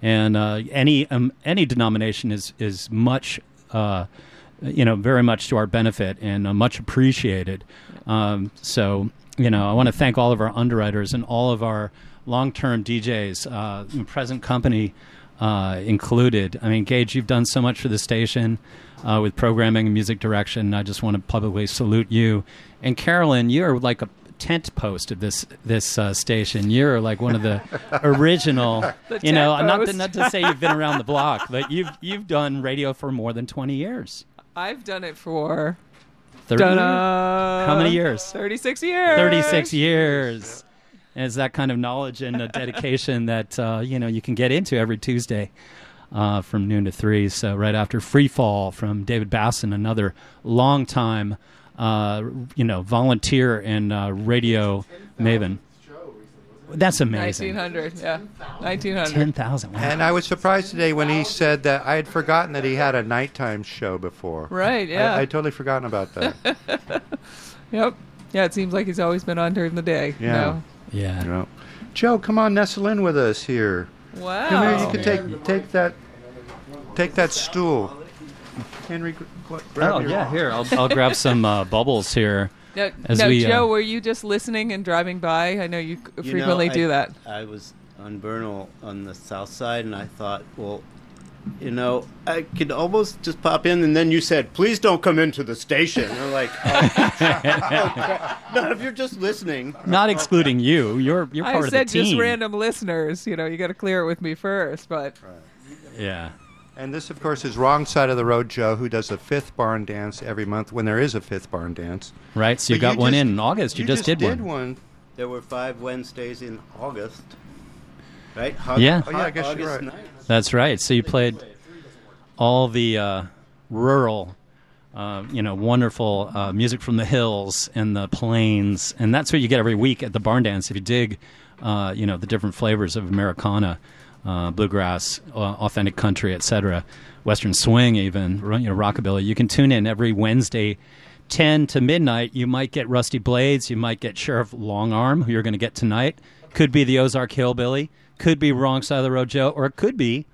and uh, any um, any denomination is is much uh, you know very much to our benefit and uh, much appreciated. Um, so you know I want to thank all of our underwriters and all of our long term DJs, uh, present company uh, included. I mean, Gage, you've done so much for the station uh, with programming and music direction. I just want to publicly salute you. And Carolyn, you're like a tent post of this this uh, station. You're like one of the [LAUGHS] original. The you know, tent not to, not to say you've been around the block, but [LAUGHS] you've you've done radio for more than twenty years. I've done it for 30 How many years? 36 years. 36 years. And it's that kind of knowledge and uh, dedication that uh, you know you can get into every Tuesday uh, from noon to three. So right after Free Fall from David Basson, another long time uh, you know volunteer and uh, radio maven. That's amazing. 1900, yeah. 1900. Ten thousand. And I was surprised today when he said that I had forgotten that he had a nighttime show before. Right, I- yeah. I, totally forgotten about that. [LAUGHS] Yep. Yeah, it seems like he's always been on during the day. you Yeah. know? Yeah. You know. Joe, come on, nestle in with us here. Wow. Come here. You can take take that take that stool. Henry, gr- gr- grab Oh your- yeah, here I'll, [LAUGHS] I'll grab some uh, bubbles here. Now, as now, we, uh, Joe, were you just listening and driving by? I know you c- You know, frequently I- do that. I was on Bernal on the south side, and I thought, well, you know, I could almost just pop in, and then you said, "Please don't come into the station." And I'm like, oh, [LAUGHS] oh, no, if you're just listening, Not excluding you, you're you're part I of the team. I said just random listeners. You know, you got to clear it with me first. But Yeah. And this, of course, is wrong side of the road, Joe, who does a fifth barn dance every month when there is a fifth barn dance. Right, so you But got one just- in August. You, just, did, did one. one. there were five Wednesdays in August, right? Yeah. Oh, yeah, I guess you're right. 9th. That's right. So you played all the uh, rural, uh, you know, wonderful uh, music from the hills and the plains, and that's what you get every week at the barn dance. If you dig, uh, you know, the different flavors of Americana, uh, bluegrass, uh, authentic country, etc., Western swing, even you know, rockabilly. You can tune in every Wednesday. 10 to midnight, you might get Rusty Blades, you might get Sheriff Longarm, who you're going to get tonight. Could be the Ozark Hillbilly, could be Wrong Side of the Road Joe, or it could be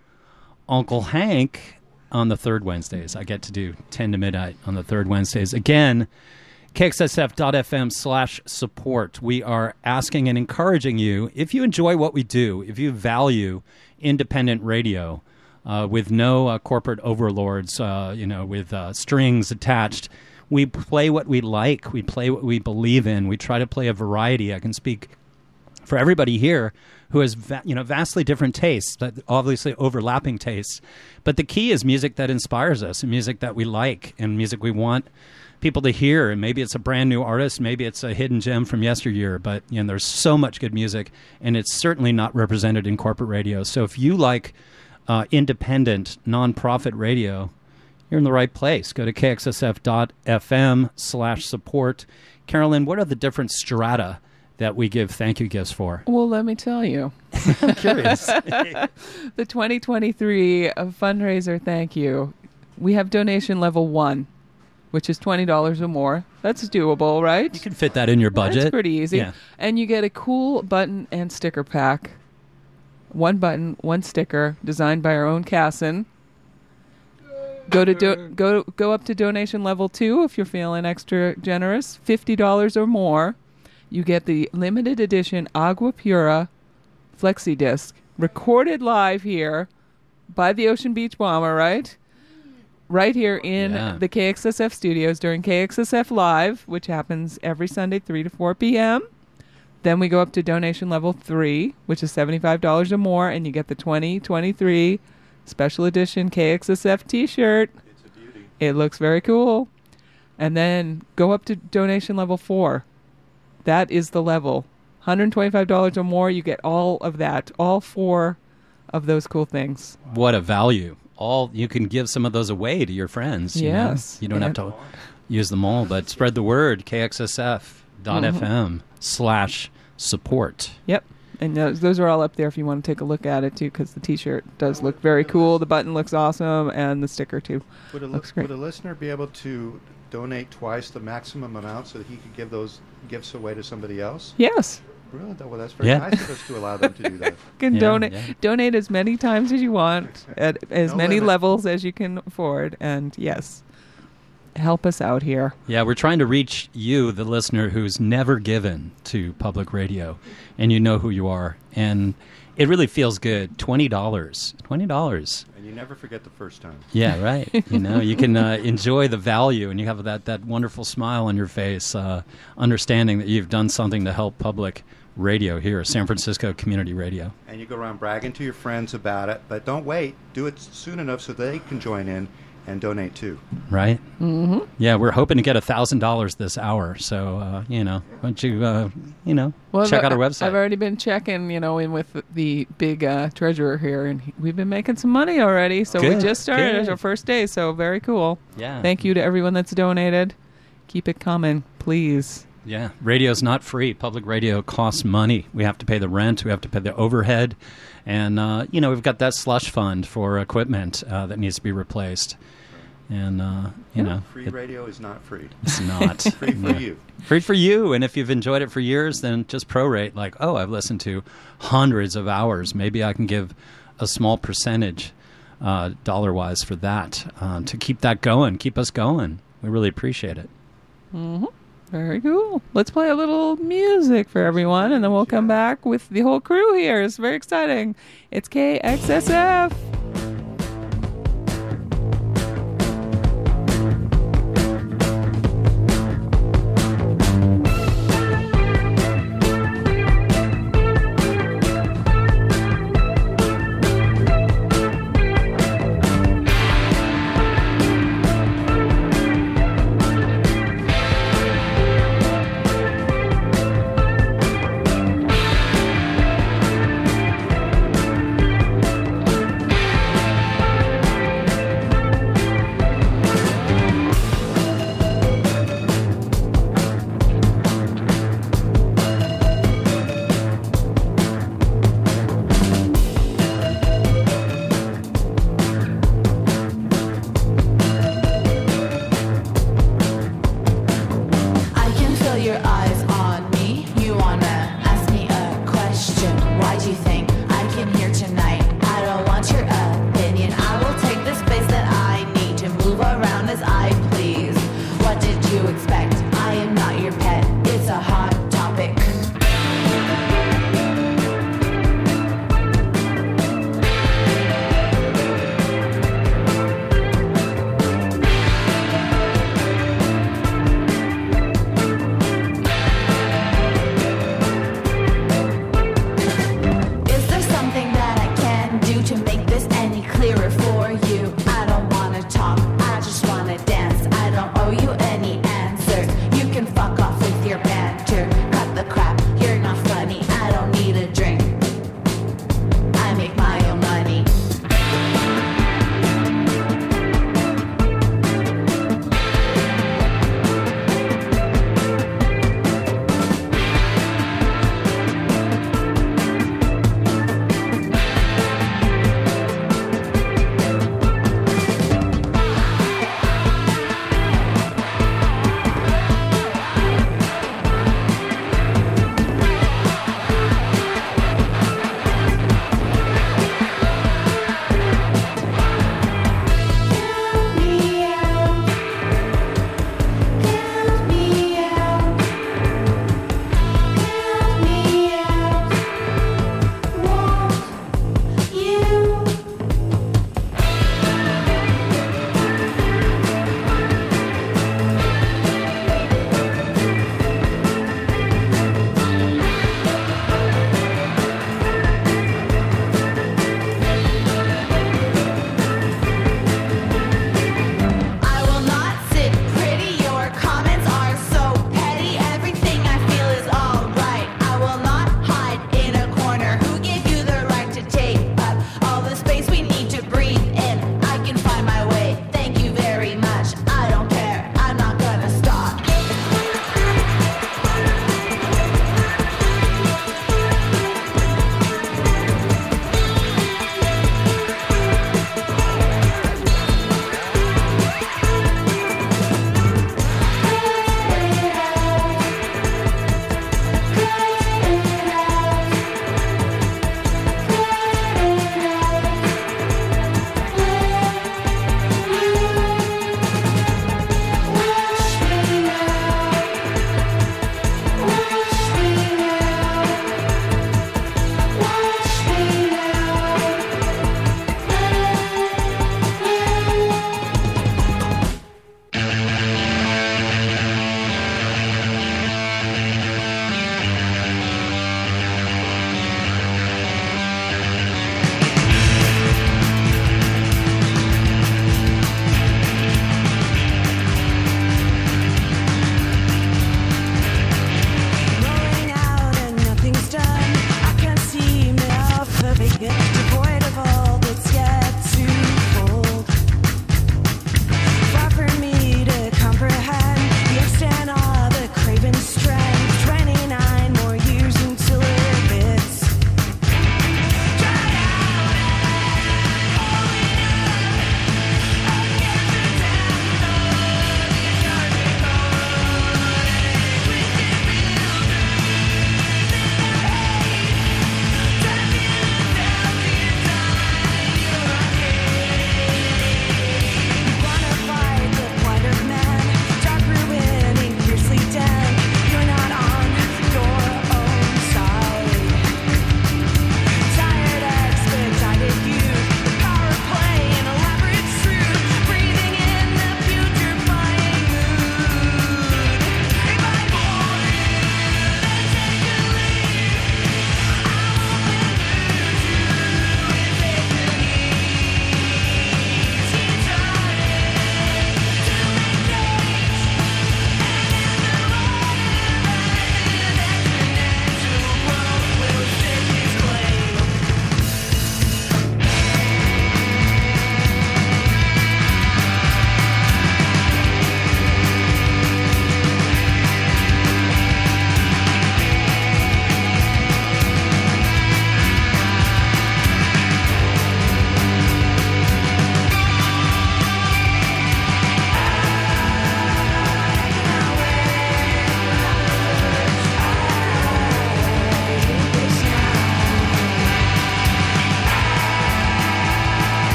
Uncle Hank on the third Wednesdays. I get to do 10 to midnight on the third Wednesdays. Again, kxsf.fm slash support. We are asking and encouraging you, if you enjoy what we do, if you value independent radio uh, with no uh, corporate overlords, uh, you know, with uh, strings attached, we play what we like. We play what we believe in. We try to play a variety. I can speak for everybody here who has va- you know vastly different tastes, obviously overlapping tastes. But the key is music that inspires us, music that we like, and music we want people to hear. And maybe it's a brand new artist, maybe it's a hidden gem from yesteryear. But you know, there's so much good music, and it's certainly not represented in corporate radio. So if you like uh, independent, nonprofit radio, you're in the right place. Go to kxsf.fm slash support. Carolyn, what are the different strata that we give thank you gifts for? Well, let me tell you. [LAUGHS] I'm curious. [LAUGHS] the 2023 fundraiser thank you. We have donation level one, which is $20 or more. That's doable, right? You can fit that in your budget. That's pretty easy. Yeah. And you get a cool button and sticker pack. One button, one sticker, designed by our own Casson. Go to do- go go up to donation level two if you're feeling extra generous. Fifty dollars or more, you get the limited edition Agua Pura flexi disc, recorded live here by the Ocean Beach Bomber, right? Right here in Yeah. the KXSF studios during KXSF Live, which happens every Sunday, 3 to 4 p.m. Then we go up to donation level 3, which is $75 or more, and you get the 2023 special edition KXSF t shirt. It's a beauty. It looks very cool. And then go up to donation level 4. That is the level. $125 or more, you get all of that, all four of those cool things. What a value. All you can give some of those away to your friends. you know? Yes. You don't have to use them all, but spread the word. KXSF.FM Mhm. slash support. Yep. And those, those are all up there if you want to take a look at it too, because the T-shirt does look very cool. The button looks awesome, and the sticker too Would a, li- looks great. would a listener be able to donate twice the maximum amount so that he could give those gifts away to somebody else? Yes. Really? That- Well, that's very Yeah. nice of us to allow them to do that. [LAUGHS] You can Yeah, donate yeah. donate as many times as you want at as No many limit. levels as you can afford, and yes, help us out here. Yeah, we're trying to reach you, the listener who's never given to public radio, and you know who you are. And it really feels good. $20. $20. And you never forget the first time. Yeah, right. [LAUGHS] you know, you can uh, enjoy the value, and you have that, that wonderful smile on your face, uh, understanding that you've done something to help public radio here, San Francisco Community Radio. And you go around bragging to your friends about it, but don't wait. Do it soon enough so they can join in and donate too. Right? Mm-hmm. Yeah, we're hoping to get thousand dollars this hour. So uh, you know, why don't you uh, you know check out our website? I've already been checking, you know, in with the big uh, treasurer here, and we've been making some money already. So we just started good. Our first day, so very cool. Yeah. Thank you to everyone that's donated. Keep it coming, please. Yeah, radio's not free. Public radio costs money. We have to pay the rent. We have to pay the overhead, and uh, you know we've got that slush fund for equipment uh, that needs to be replaced. And uh, you know, Free it- radio is not free. It's not [LAUGHS] free for Yeah. you. Free for you. And if you've enjoyed it for years, then just prorate. Like, oh, I've listened to hundreds of hours. Maybe I can give a small percentage, uh, dollar wise, for that uh, to keep that going, keep us going. We really appreciate it. hmm Very cool. Let's play a little music for everyone, and then we'll come back with the whole crew here. It's very exciting. It's KXSF.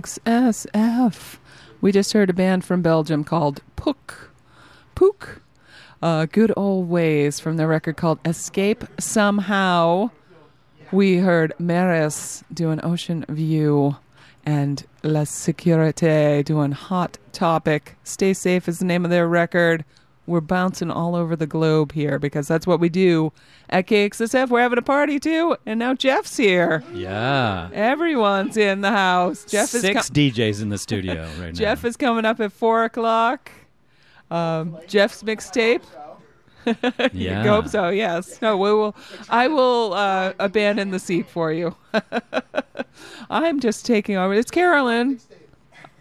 KXSF. We just heard a band from Belgium called Pook. Pook. Uh, good old ways from their record called Escape Somehow. We heard Maris doing Ocean View and La Sécurité doing Hot Topic. Stay Safe is the name of their record. We're bouncing all over the globe here because that's what we do at KXSF. We're having a party too, and now Jeff's here. Yeah. Everyone's in the house. Jeff is Six com- DJs in the studio [LAUGHS] right now. Jeff is coming up at four o'clock. Um, Jeff's mixtape. [LAUGHS] Yeah. you hope so. Yes. No. We will. I will uh, abandon the seat for you. [LAUGHS] I'm just taking over. It's Carolyn.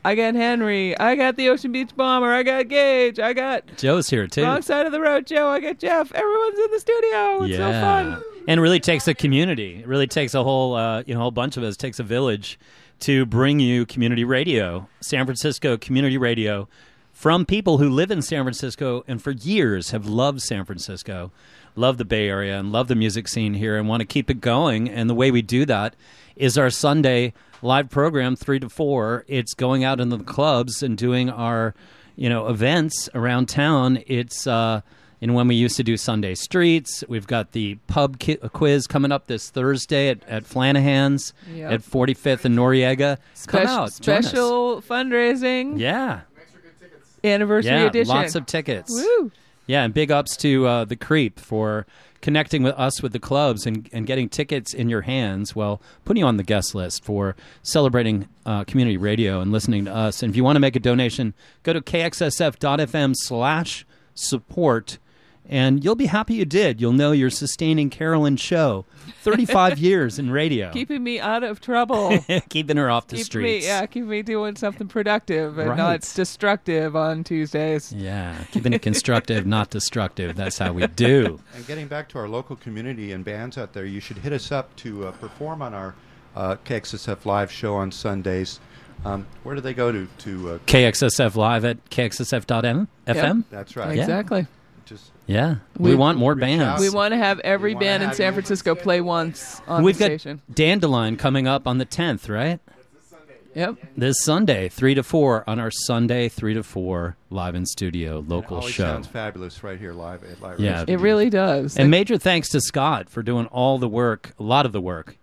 I got Henry. I got the Ocean Beach Bomber. I got Gage. I got Joe's here too. wrong side of the road Joe. I got Jeff. Everyone's in the studio. It's so fun. And it really takes a community. It really takes a whole, uh, you know, whole bunch of us. It takes a village to bring you community radio, San Francisco community radio, from people who live in San Francisco and for years have loved San Francisco, love the Bay Area, and love the music scene here, and want to keep it going. And the way we do that is our Sunday live program, three to four. It's going out into the clubs and doing our, you know, events around town. It's uh, and when we used to do Sunday Streets, we've got the pub ki- quiz coming up this Thursday at, at Flanahan's Yep. at 45th and Noriega. Come Spec- out, join us. special fundraising. Yeah, Anniversary yeah, edition. lots of tickets. Woo. Yeah, and big ups to uh, the Creep for connecting with us with the clubs and, and getting tickets in your hands. Well, putting you on the guest list for celebrating uh, community radio and listening to us. And if you want to make a donation, go to kxsf.fm slash support. And you'll be happy you did. You'll know you're sustaining Carolyn's show. 35 [LAUGHS] years in radio. Keeping me out of trouble. [LAUGHS] Keeping her off the keep streets. me, yeah, keep me doing something productive and Right. not destructive on Tuesdays. Yeah, keeping it constructive, [LAUGHS] not destructive. That's how we do. And getting back to our local community and bands out there, you should hit us up to uh, perform on our uh, KXSF live show on Sundays. Um, where do they go to? To uh, KXSF live at kxsf.m FM. That's right. Exactly. Just Yeah, we, want more bands. We want to have every wanna band in San Francisco play once on We've the got station. Dandelion coming up on the 10th, right? Yep. This Sunday, 3 to 4 on our Sunday 3 to 4 live in studio local always show. sounds fabulous right here live at Live Yeah. It really does. And major thanks to Scott for doing all the work, a lot of the work,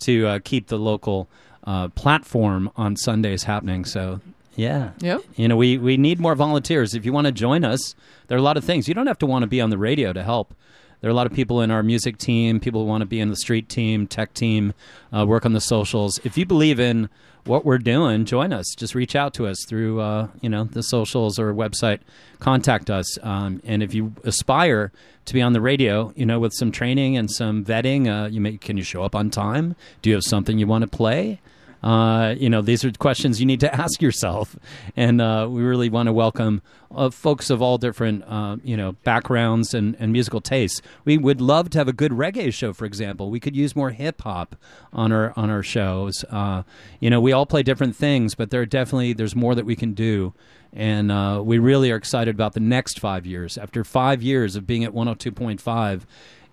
to uh, keep the local uh, platform on Sundays happening. So, yeah. Yep. You know, we, we need more volunteers. If you want to join us, there are a lot of things. You don't have to want to be on the radio to help. There are a lot of people in our music team, people who want to be in the street team, tech team, uh, work on the socials. If you believe in what we're doing, join us. Just reach out to us through, uh, you know, the socials or website. Contact us. Um, and if you aspire to be on the radio, you know, with some training and some vetting, uh, you may, can you show up on time? Do you have something you want to play? Uh, you know, these are questions you need to [LAUGHS] ask yourself, and uh, we really want to welcome uh, folks of all different, uh, you know, backgrounds and, and musical tastes. We would love to have a good reggae show, for example. We could use more hip hop on our on our shows. Uh, you know, we all play different things, but there are definitely there's more that we can do, and uh, we really are excited about the next five years. After five years of being at 102.5,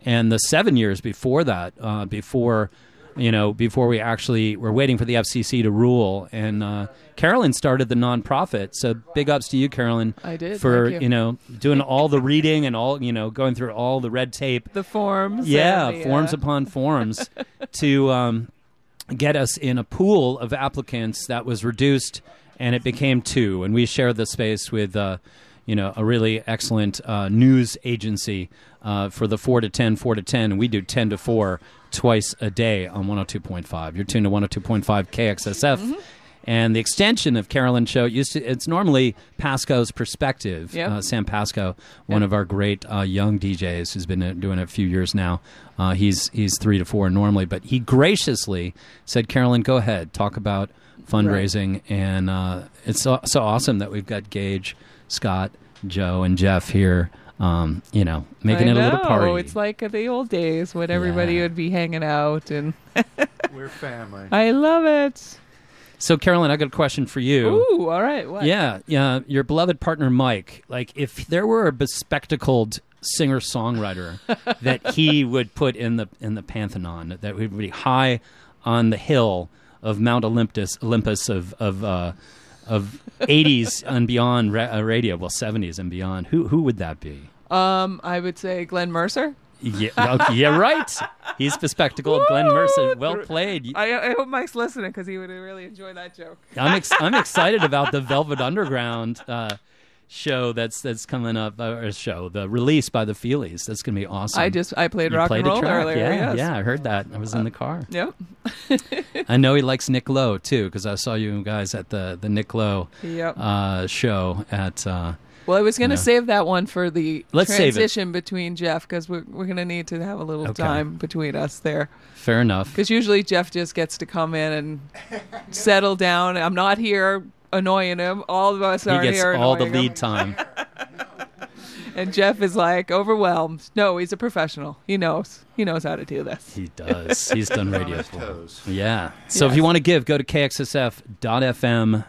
and the seven years before that, uh, before you know, before we actually were waiting for the FCC to rule. And uh, Carolyn started the nonprofit, so big ups to you, Carolyn. I did, for thank you. know doing all the reading and all you know going through all the red tape, the forms. yeah, the, forms uh, upon forms [LAUGHS] to um, get us in a pool of applicants that was reduced, and it became two, and we shared the space with. Uh, you know, a really excellent uh, news agency uh, for the 4 to 10, 4 to 10, and we do 10 to 4 twice a day on 102.5. You're tuned to 102.5 KXSF. Mm-hmm. And the extension of Carolyn Show used to, it's normally Pasco's Perspective. Yep. Uh, Sam Pasco, one Yep. of our great uh, young DJs who's been uh, doing it a few years now. Uh, he's, he's three to four normally, but he graciously said, Carolyn, go ahead, talk about fundraising. And uh, it's so, so awesome that we've got Gage, Scott, Joe, and Jeff here, um, you know, making I it a little know. party. It's like the old days when everybody Yeah. would be hanging out, and [LAUGHS] We're family. I love it. so, Carolyn, I got a question for you. Ooh, all right. What? Yeah, yeah. Your beloved partner Mike. Like, if there were a bespectacled singer songwriter [LAUGHS] that he would put in the in the pantheon, that would be high on the hill of Mount Olympus, Olympus of of uh, of 80s and beyond ra- uh, radio, well 70s and beyond. Who who would that be? Um, I would say Glenn Mercer. Yeah, yeah, right. He's the bespectacled Glenn Mercer. Well played. I, I hope Mike's listening because he would really enjoy that joke. I'm ex- I'm excited about the Velvet Underground uh, show that's that's coming up. Uh, or show the release by the Feelies. That's gonna be awesome. I just- I played You rock played and a roll earlier, Yeah, yes. yeah, I heard that. I was in the car. Yep. [LAUGHS] I know he likes Nick Lowe too because I saw you guys at the the Nick Lowe Yep. uh, show at. Well, I was going to No. save that one for the Let's transition between Jeff because we're, we're going to need to have a little Okay. time between us there. fair enough. Because usually Jeff just gets to come in and settle down. I'm not here annoying him. All of us He are gets here all the annoying him. lead time. [LAUGHS] And Jeff is like overwhelmed. No, he's a professional. He knows. He knows how to do this. He does. He's done [LAUGHS] radio his for. Yeah. So if you want to give, go to kxsf.fm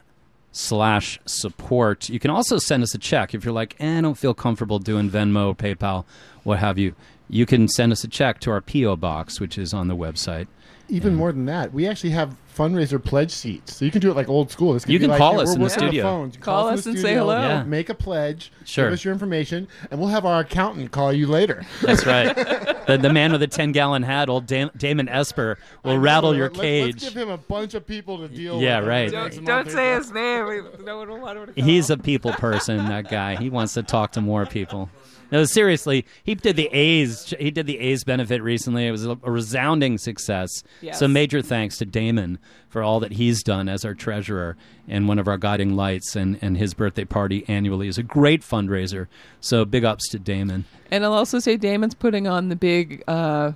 slash support. You can also send us a check if you're like, eh, I don't feel comfortable doing Venmo, PayPal, what have you. You can send us a check to our PO box, which is on the website. Even more than that, we actually have fundraiser pledge seats, so you can do it like old school. This could You be can like, call hey, us we're in the working on studio. phones. You Call us us in and say hello. Yeah. Make a pledge. Sure. Give us your information, and we'll have our accountant call you later. That's right. [LAUGHS] the, the man with the 10 gallon hat, old Dam- Damon Esper, will rattle your Let- cage. Let's give him a bunch of people to deal Yeah, with. right. Don't, don't say his name. We- No one will want him to call. He's a people person, that guy. He wants to talk to more people. No, seriously, he did the A's. He did the A's benefit recently. It was a, a resounding success. Yes. So major thanks to Damon for all that he's done as our treasurer and one of our guiding lights. And, and his birthday party annually is a great fundraiser. So big ups to Damon. And I'll also say Damon's putting on the big uh,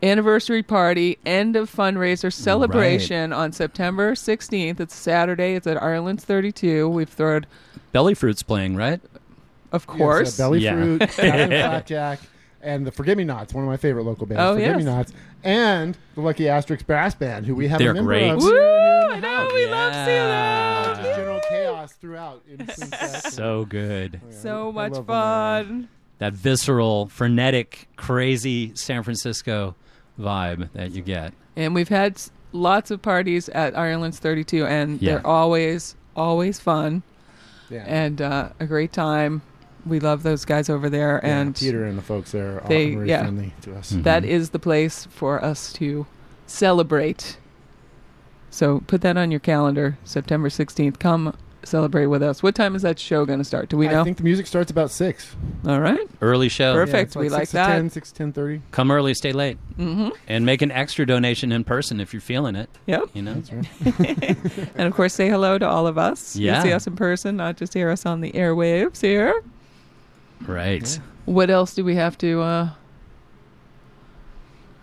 anniversary party, end of fundraiser celebration on September 16th. It's Saturday. It's at Ireland's 32. We've thrown, Belly Fruit's playing, right? Of Yes, course. uh, Belly Yeah. Fruit, [LAUGHS] Captain Flapjack, and the Forgive Me Nots, one of my favorite local bands. Oh, Forgive Me yes. Nots, and the Lucky Asterix Brass Band, who we have They're a member great. of. Woo! here in the I know. house. We love seeing that. Just general chaos throughout. in between sets. [LAUGHS] So good. So I much love when they're- fun. That visceral, frenetic, crazy San Francisco vibe that you get. And we've had s- lots of parties at Ireland's 32, and Yeah. they're always, always fun Yeah. and uh, a great time. We love those guys over there, Yeah, and Peter and the folks there are they- very yeah. friendly to us. Mhm. that is the place for us to celebrate. So put that on your calendar, September 16th. Come celebrate with us. What time is that show going to start? Do we know? I think the music starts about six. All right. Early show. Perfect. Yeah, it's we like like six that. To 10, 6 10 30. Come early, stay late. Mm-hmm. And make an extra donation in person if you're feeling it. Yep. You know? [LAUGHS] [LAUGHS] And of course, say hello to all of us. Yeah. You see us in person, not just hear us on the airwaves here. Right. What else do we have to? uh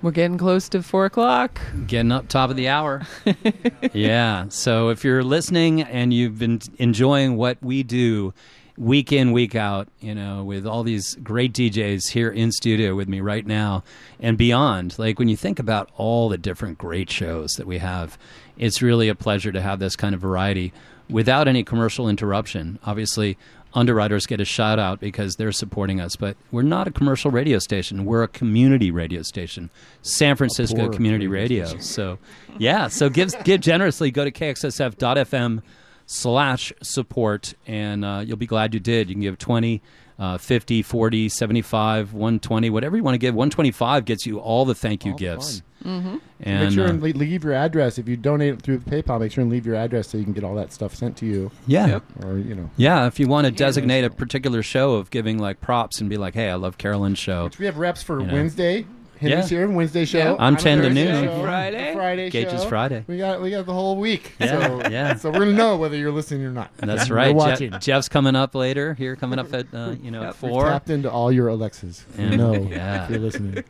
We're getting close to four o'clock. Getting up top of the hour. [LAUGHS] yeah. So if you're listening and you've been enjoying what we do week in, week out, you know, with all these great DJs here in studio with me right now and beyond, like when you think about all the different great shows that we have, it's really a pleasure to have this kind of variety without any commercial interruption. Obviously, underwriters get a shout out because they're supporting us, but we're not a commercial radio station. We're a community radio station, San Francisco Community radio. So, yeah, so give give generously. Go to kxsf.fm slash support, and uh, you'll be glad you did. You can give 20, uh, 50, 40, 75, 120, whatever you want to give. 125 gets you all the thank you All gifts. Mm-hmm. And make sure uh, and leave your address. If you donate through PayPal, make sure and leave your address so you can get all that stuff sent to you. yeah. Yep. Or, you know. Yeah, if you want to designate a particular show of giving like props and be like, "Hey, I love Carolyn's show." Which we have reps for You know. Wednesday. Henry's Yeah. here, Wednesday show. Yeah. I'm a 10 to noon. show, Friday. a Friday Gage's show. Friday. We got we got the whole week. Yeah, so, yeah. So we're gonna know whether you're listening or not. That's We're right. watching. Je- Jeff's coming up later. Here, coming up at uh, you know at We've four. tapped into all your Alexas. We And- know [LAUGHS] yeah. if you're listening.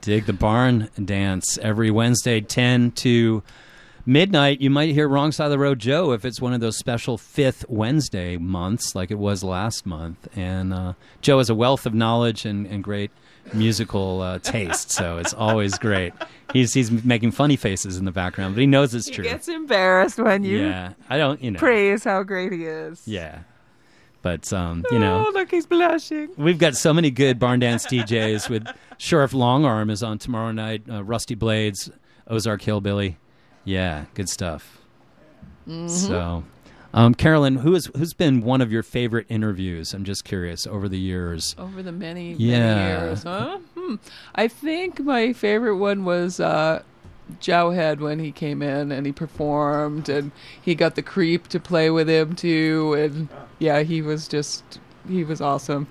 Dig the Barn Dance every Wednesday, 10 to midnight. You might hear Wrong Side of the Road Joe if it's one of those special fifth Wednesday months like it was last month. And uh, Joe has a wealth of knowledge and, and great musical uh, taste, so it's always great. He's, he's making funny faces in the background, but he knows it's He true. gets embarrassed when you yeah, I don't, you know. praise how great he is. Yeah. But, um, you know. Oh, look, he's blushing. We've got so many good barn dance DJs with Sheriff Longarm is on tomorrow night, uh, Rusty Blades, Ozark Hillbilly, Yeah, good stuff. Mhm. So, um, Carolyn, who is who's been one of your favorite interviews? I'm just curious over the years. over the many, Yeah. many years. Huh? Hmm. I think my favorite one was uh, Jowe Head when he came in and he performed, and he got the creep to play with him too, and yeah, he was just he was awesome.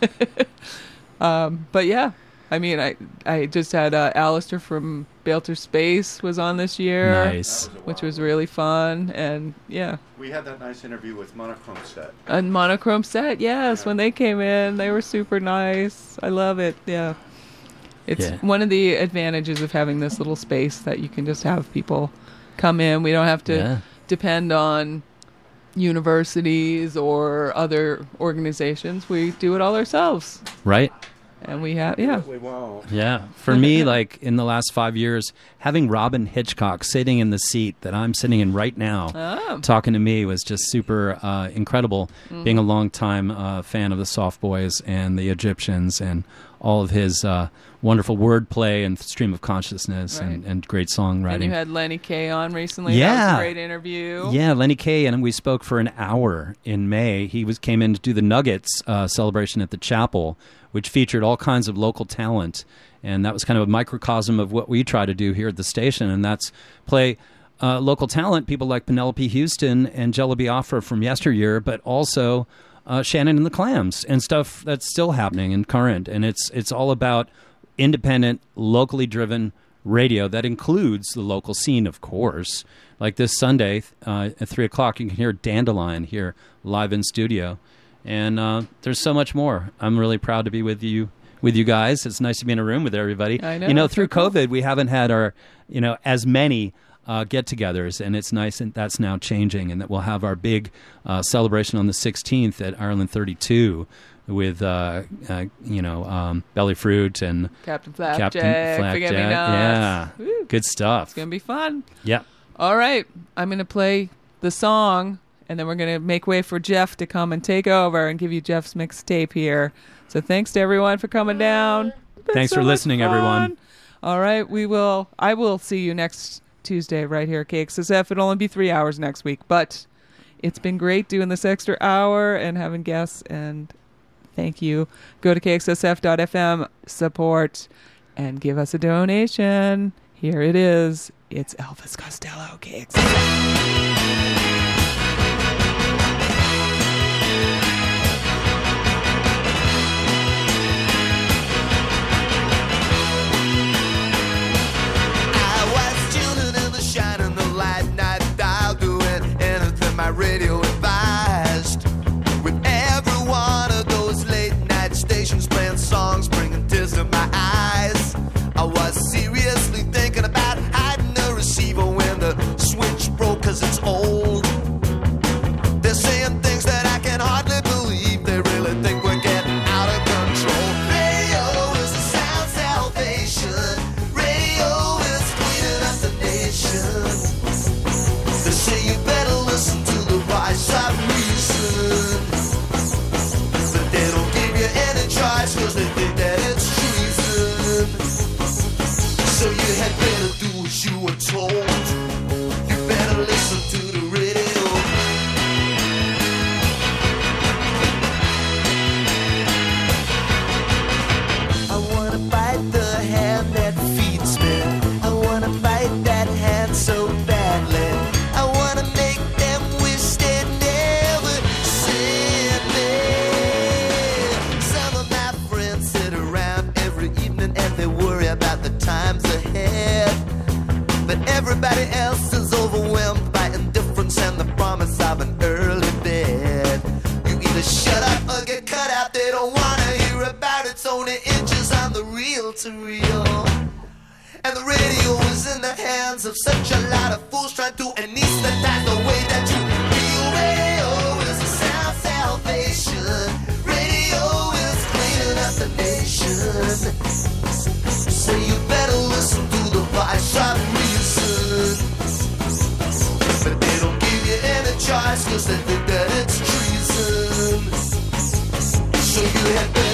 [LAUGHS] um, but yeah, I mean, I I just had uh, Alistair from Bailter Space was on this year, Nice. which was really fun, and yeah. We had that nice interview with Monochrome Set. And monochrome set, yes. When they came in, they were super nice. I love it. Yeah. It's Yeah. one of the advantages of having this little space that you can just have people come in. We don't have to Yeah. depend on universities or other organizations. We do it all ourselves. Right? And we have, yeah. We won't. Yeah. For me, [LAUGHS] like in the last five years, having Robyn Hitchcock sitting in the seat that I'm sitting in right now, Oh. talking to me was just super uh, incredible. Mhm. Being a longtime uh, fan of the Soft Boys and the Egyptians and all of his uh, wonderful wordplay and stream of consciousness and, Right. and great songwriting. And you had Lenny Kaye on recently. That was Yeah. a great interview. Yeah, Lenny Kaye, and we spoke for an hour in May. He was came in to do the Nuggets uh, celebration at the chapel, which featured all kinds of local talent, and that was kind of a microcosm of what we try to do here at the station, and that's play. Uh, local talent, people like Penelope Houston and Jello Biafra from yesteryear, but also uh, Shannon and the Clams and stuff that's still happening and current. And it's it's all about independent, locally driven radio that includes the local scene, of course. Like this Sunday uh, at three o'clock, you can hear Dandelion here live in studio, and uh, there's so much more. I'm really proud to be with you. With you guys, it's nice to be in a room with everybody. I know, You know, through. COVID, we haven't had our, you know, as many uh, get-togethers, and it's nice and that's now changing, and that we'll have our big uh, celebration on the 16th at Ireland 32 with, uh, uh, you know, um, Belly Fruit and Captain Flapjack, Forget Me Yeah, Woo. good stuff. It's going to be fun. Yeah. All right, I'm going to play the song, and then we're going to make way for Jeff to come and take over and give you Jeff's mixtape here. So thanks to everyone for coming down. Thanks so for listening, everyone. All right, we will. I will see you next Tuesday right here at KXSF. It'll only be three hours next week, but it's been great doing this extra hour and having guests. And thank you. Go to KXSF.FM, support, and give us a donation. Here it is. It's Elvis Costello, KXSF. Everybody else is overwhelmed by indifference and the promise of an early bed. You either shut up or get cut out. They don't wanna hear about it. it's only inches on the reel to reel. And the radio is in the hands of such a lot of fools trying to anesthetize the way that you feel. Radio is sound salvation. Radio is cleaning up the. So you better listen to the voice of choice cause they think that it's treason. So you had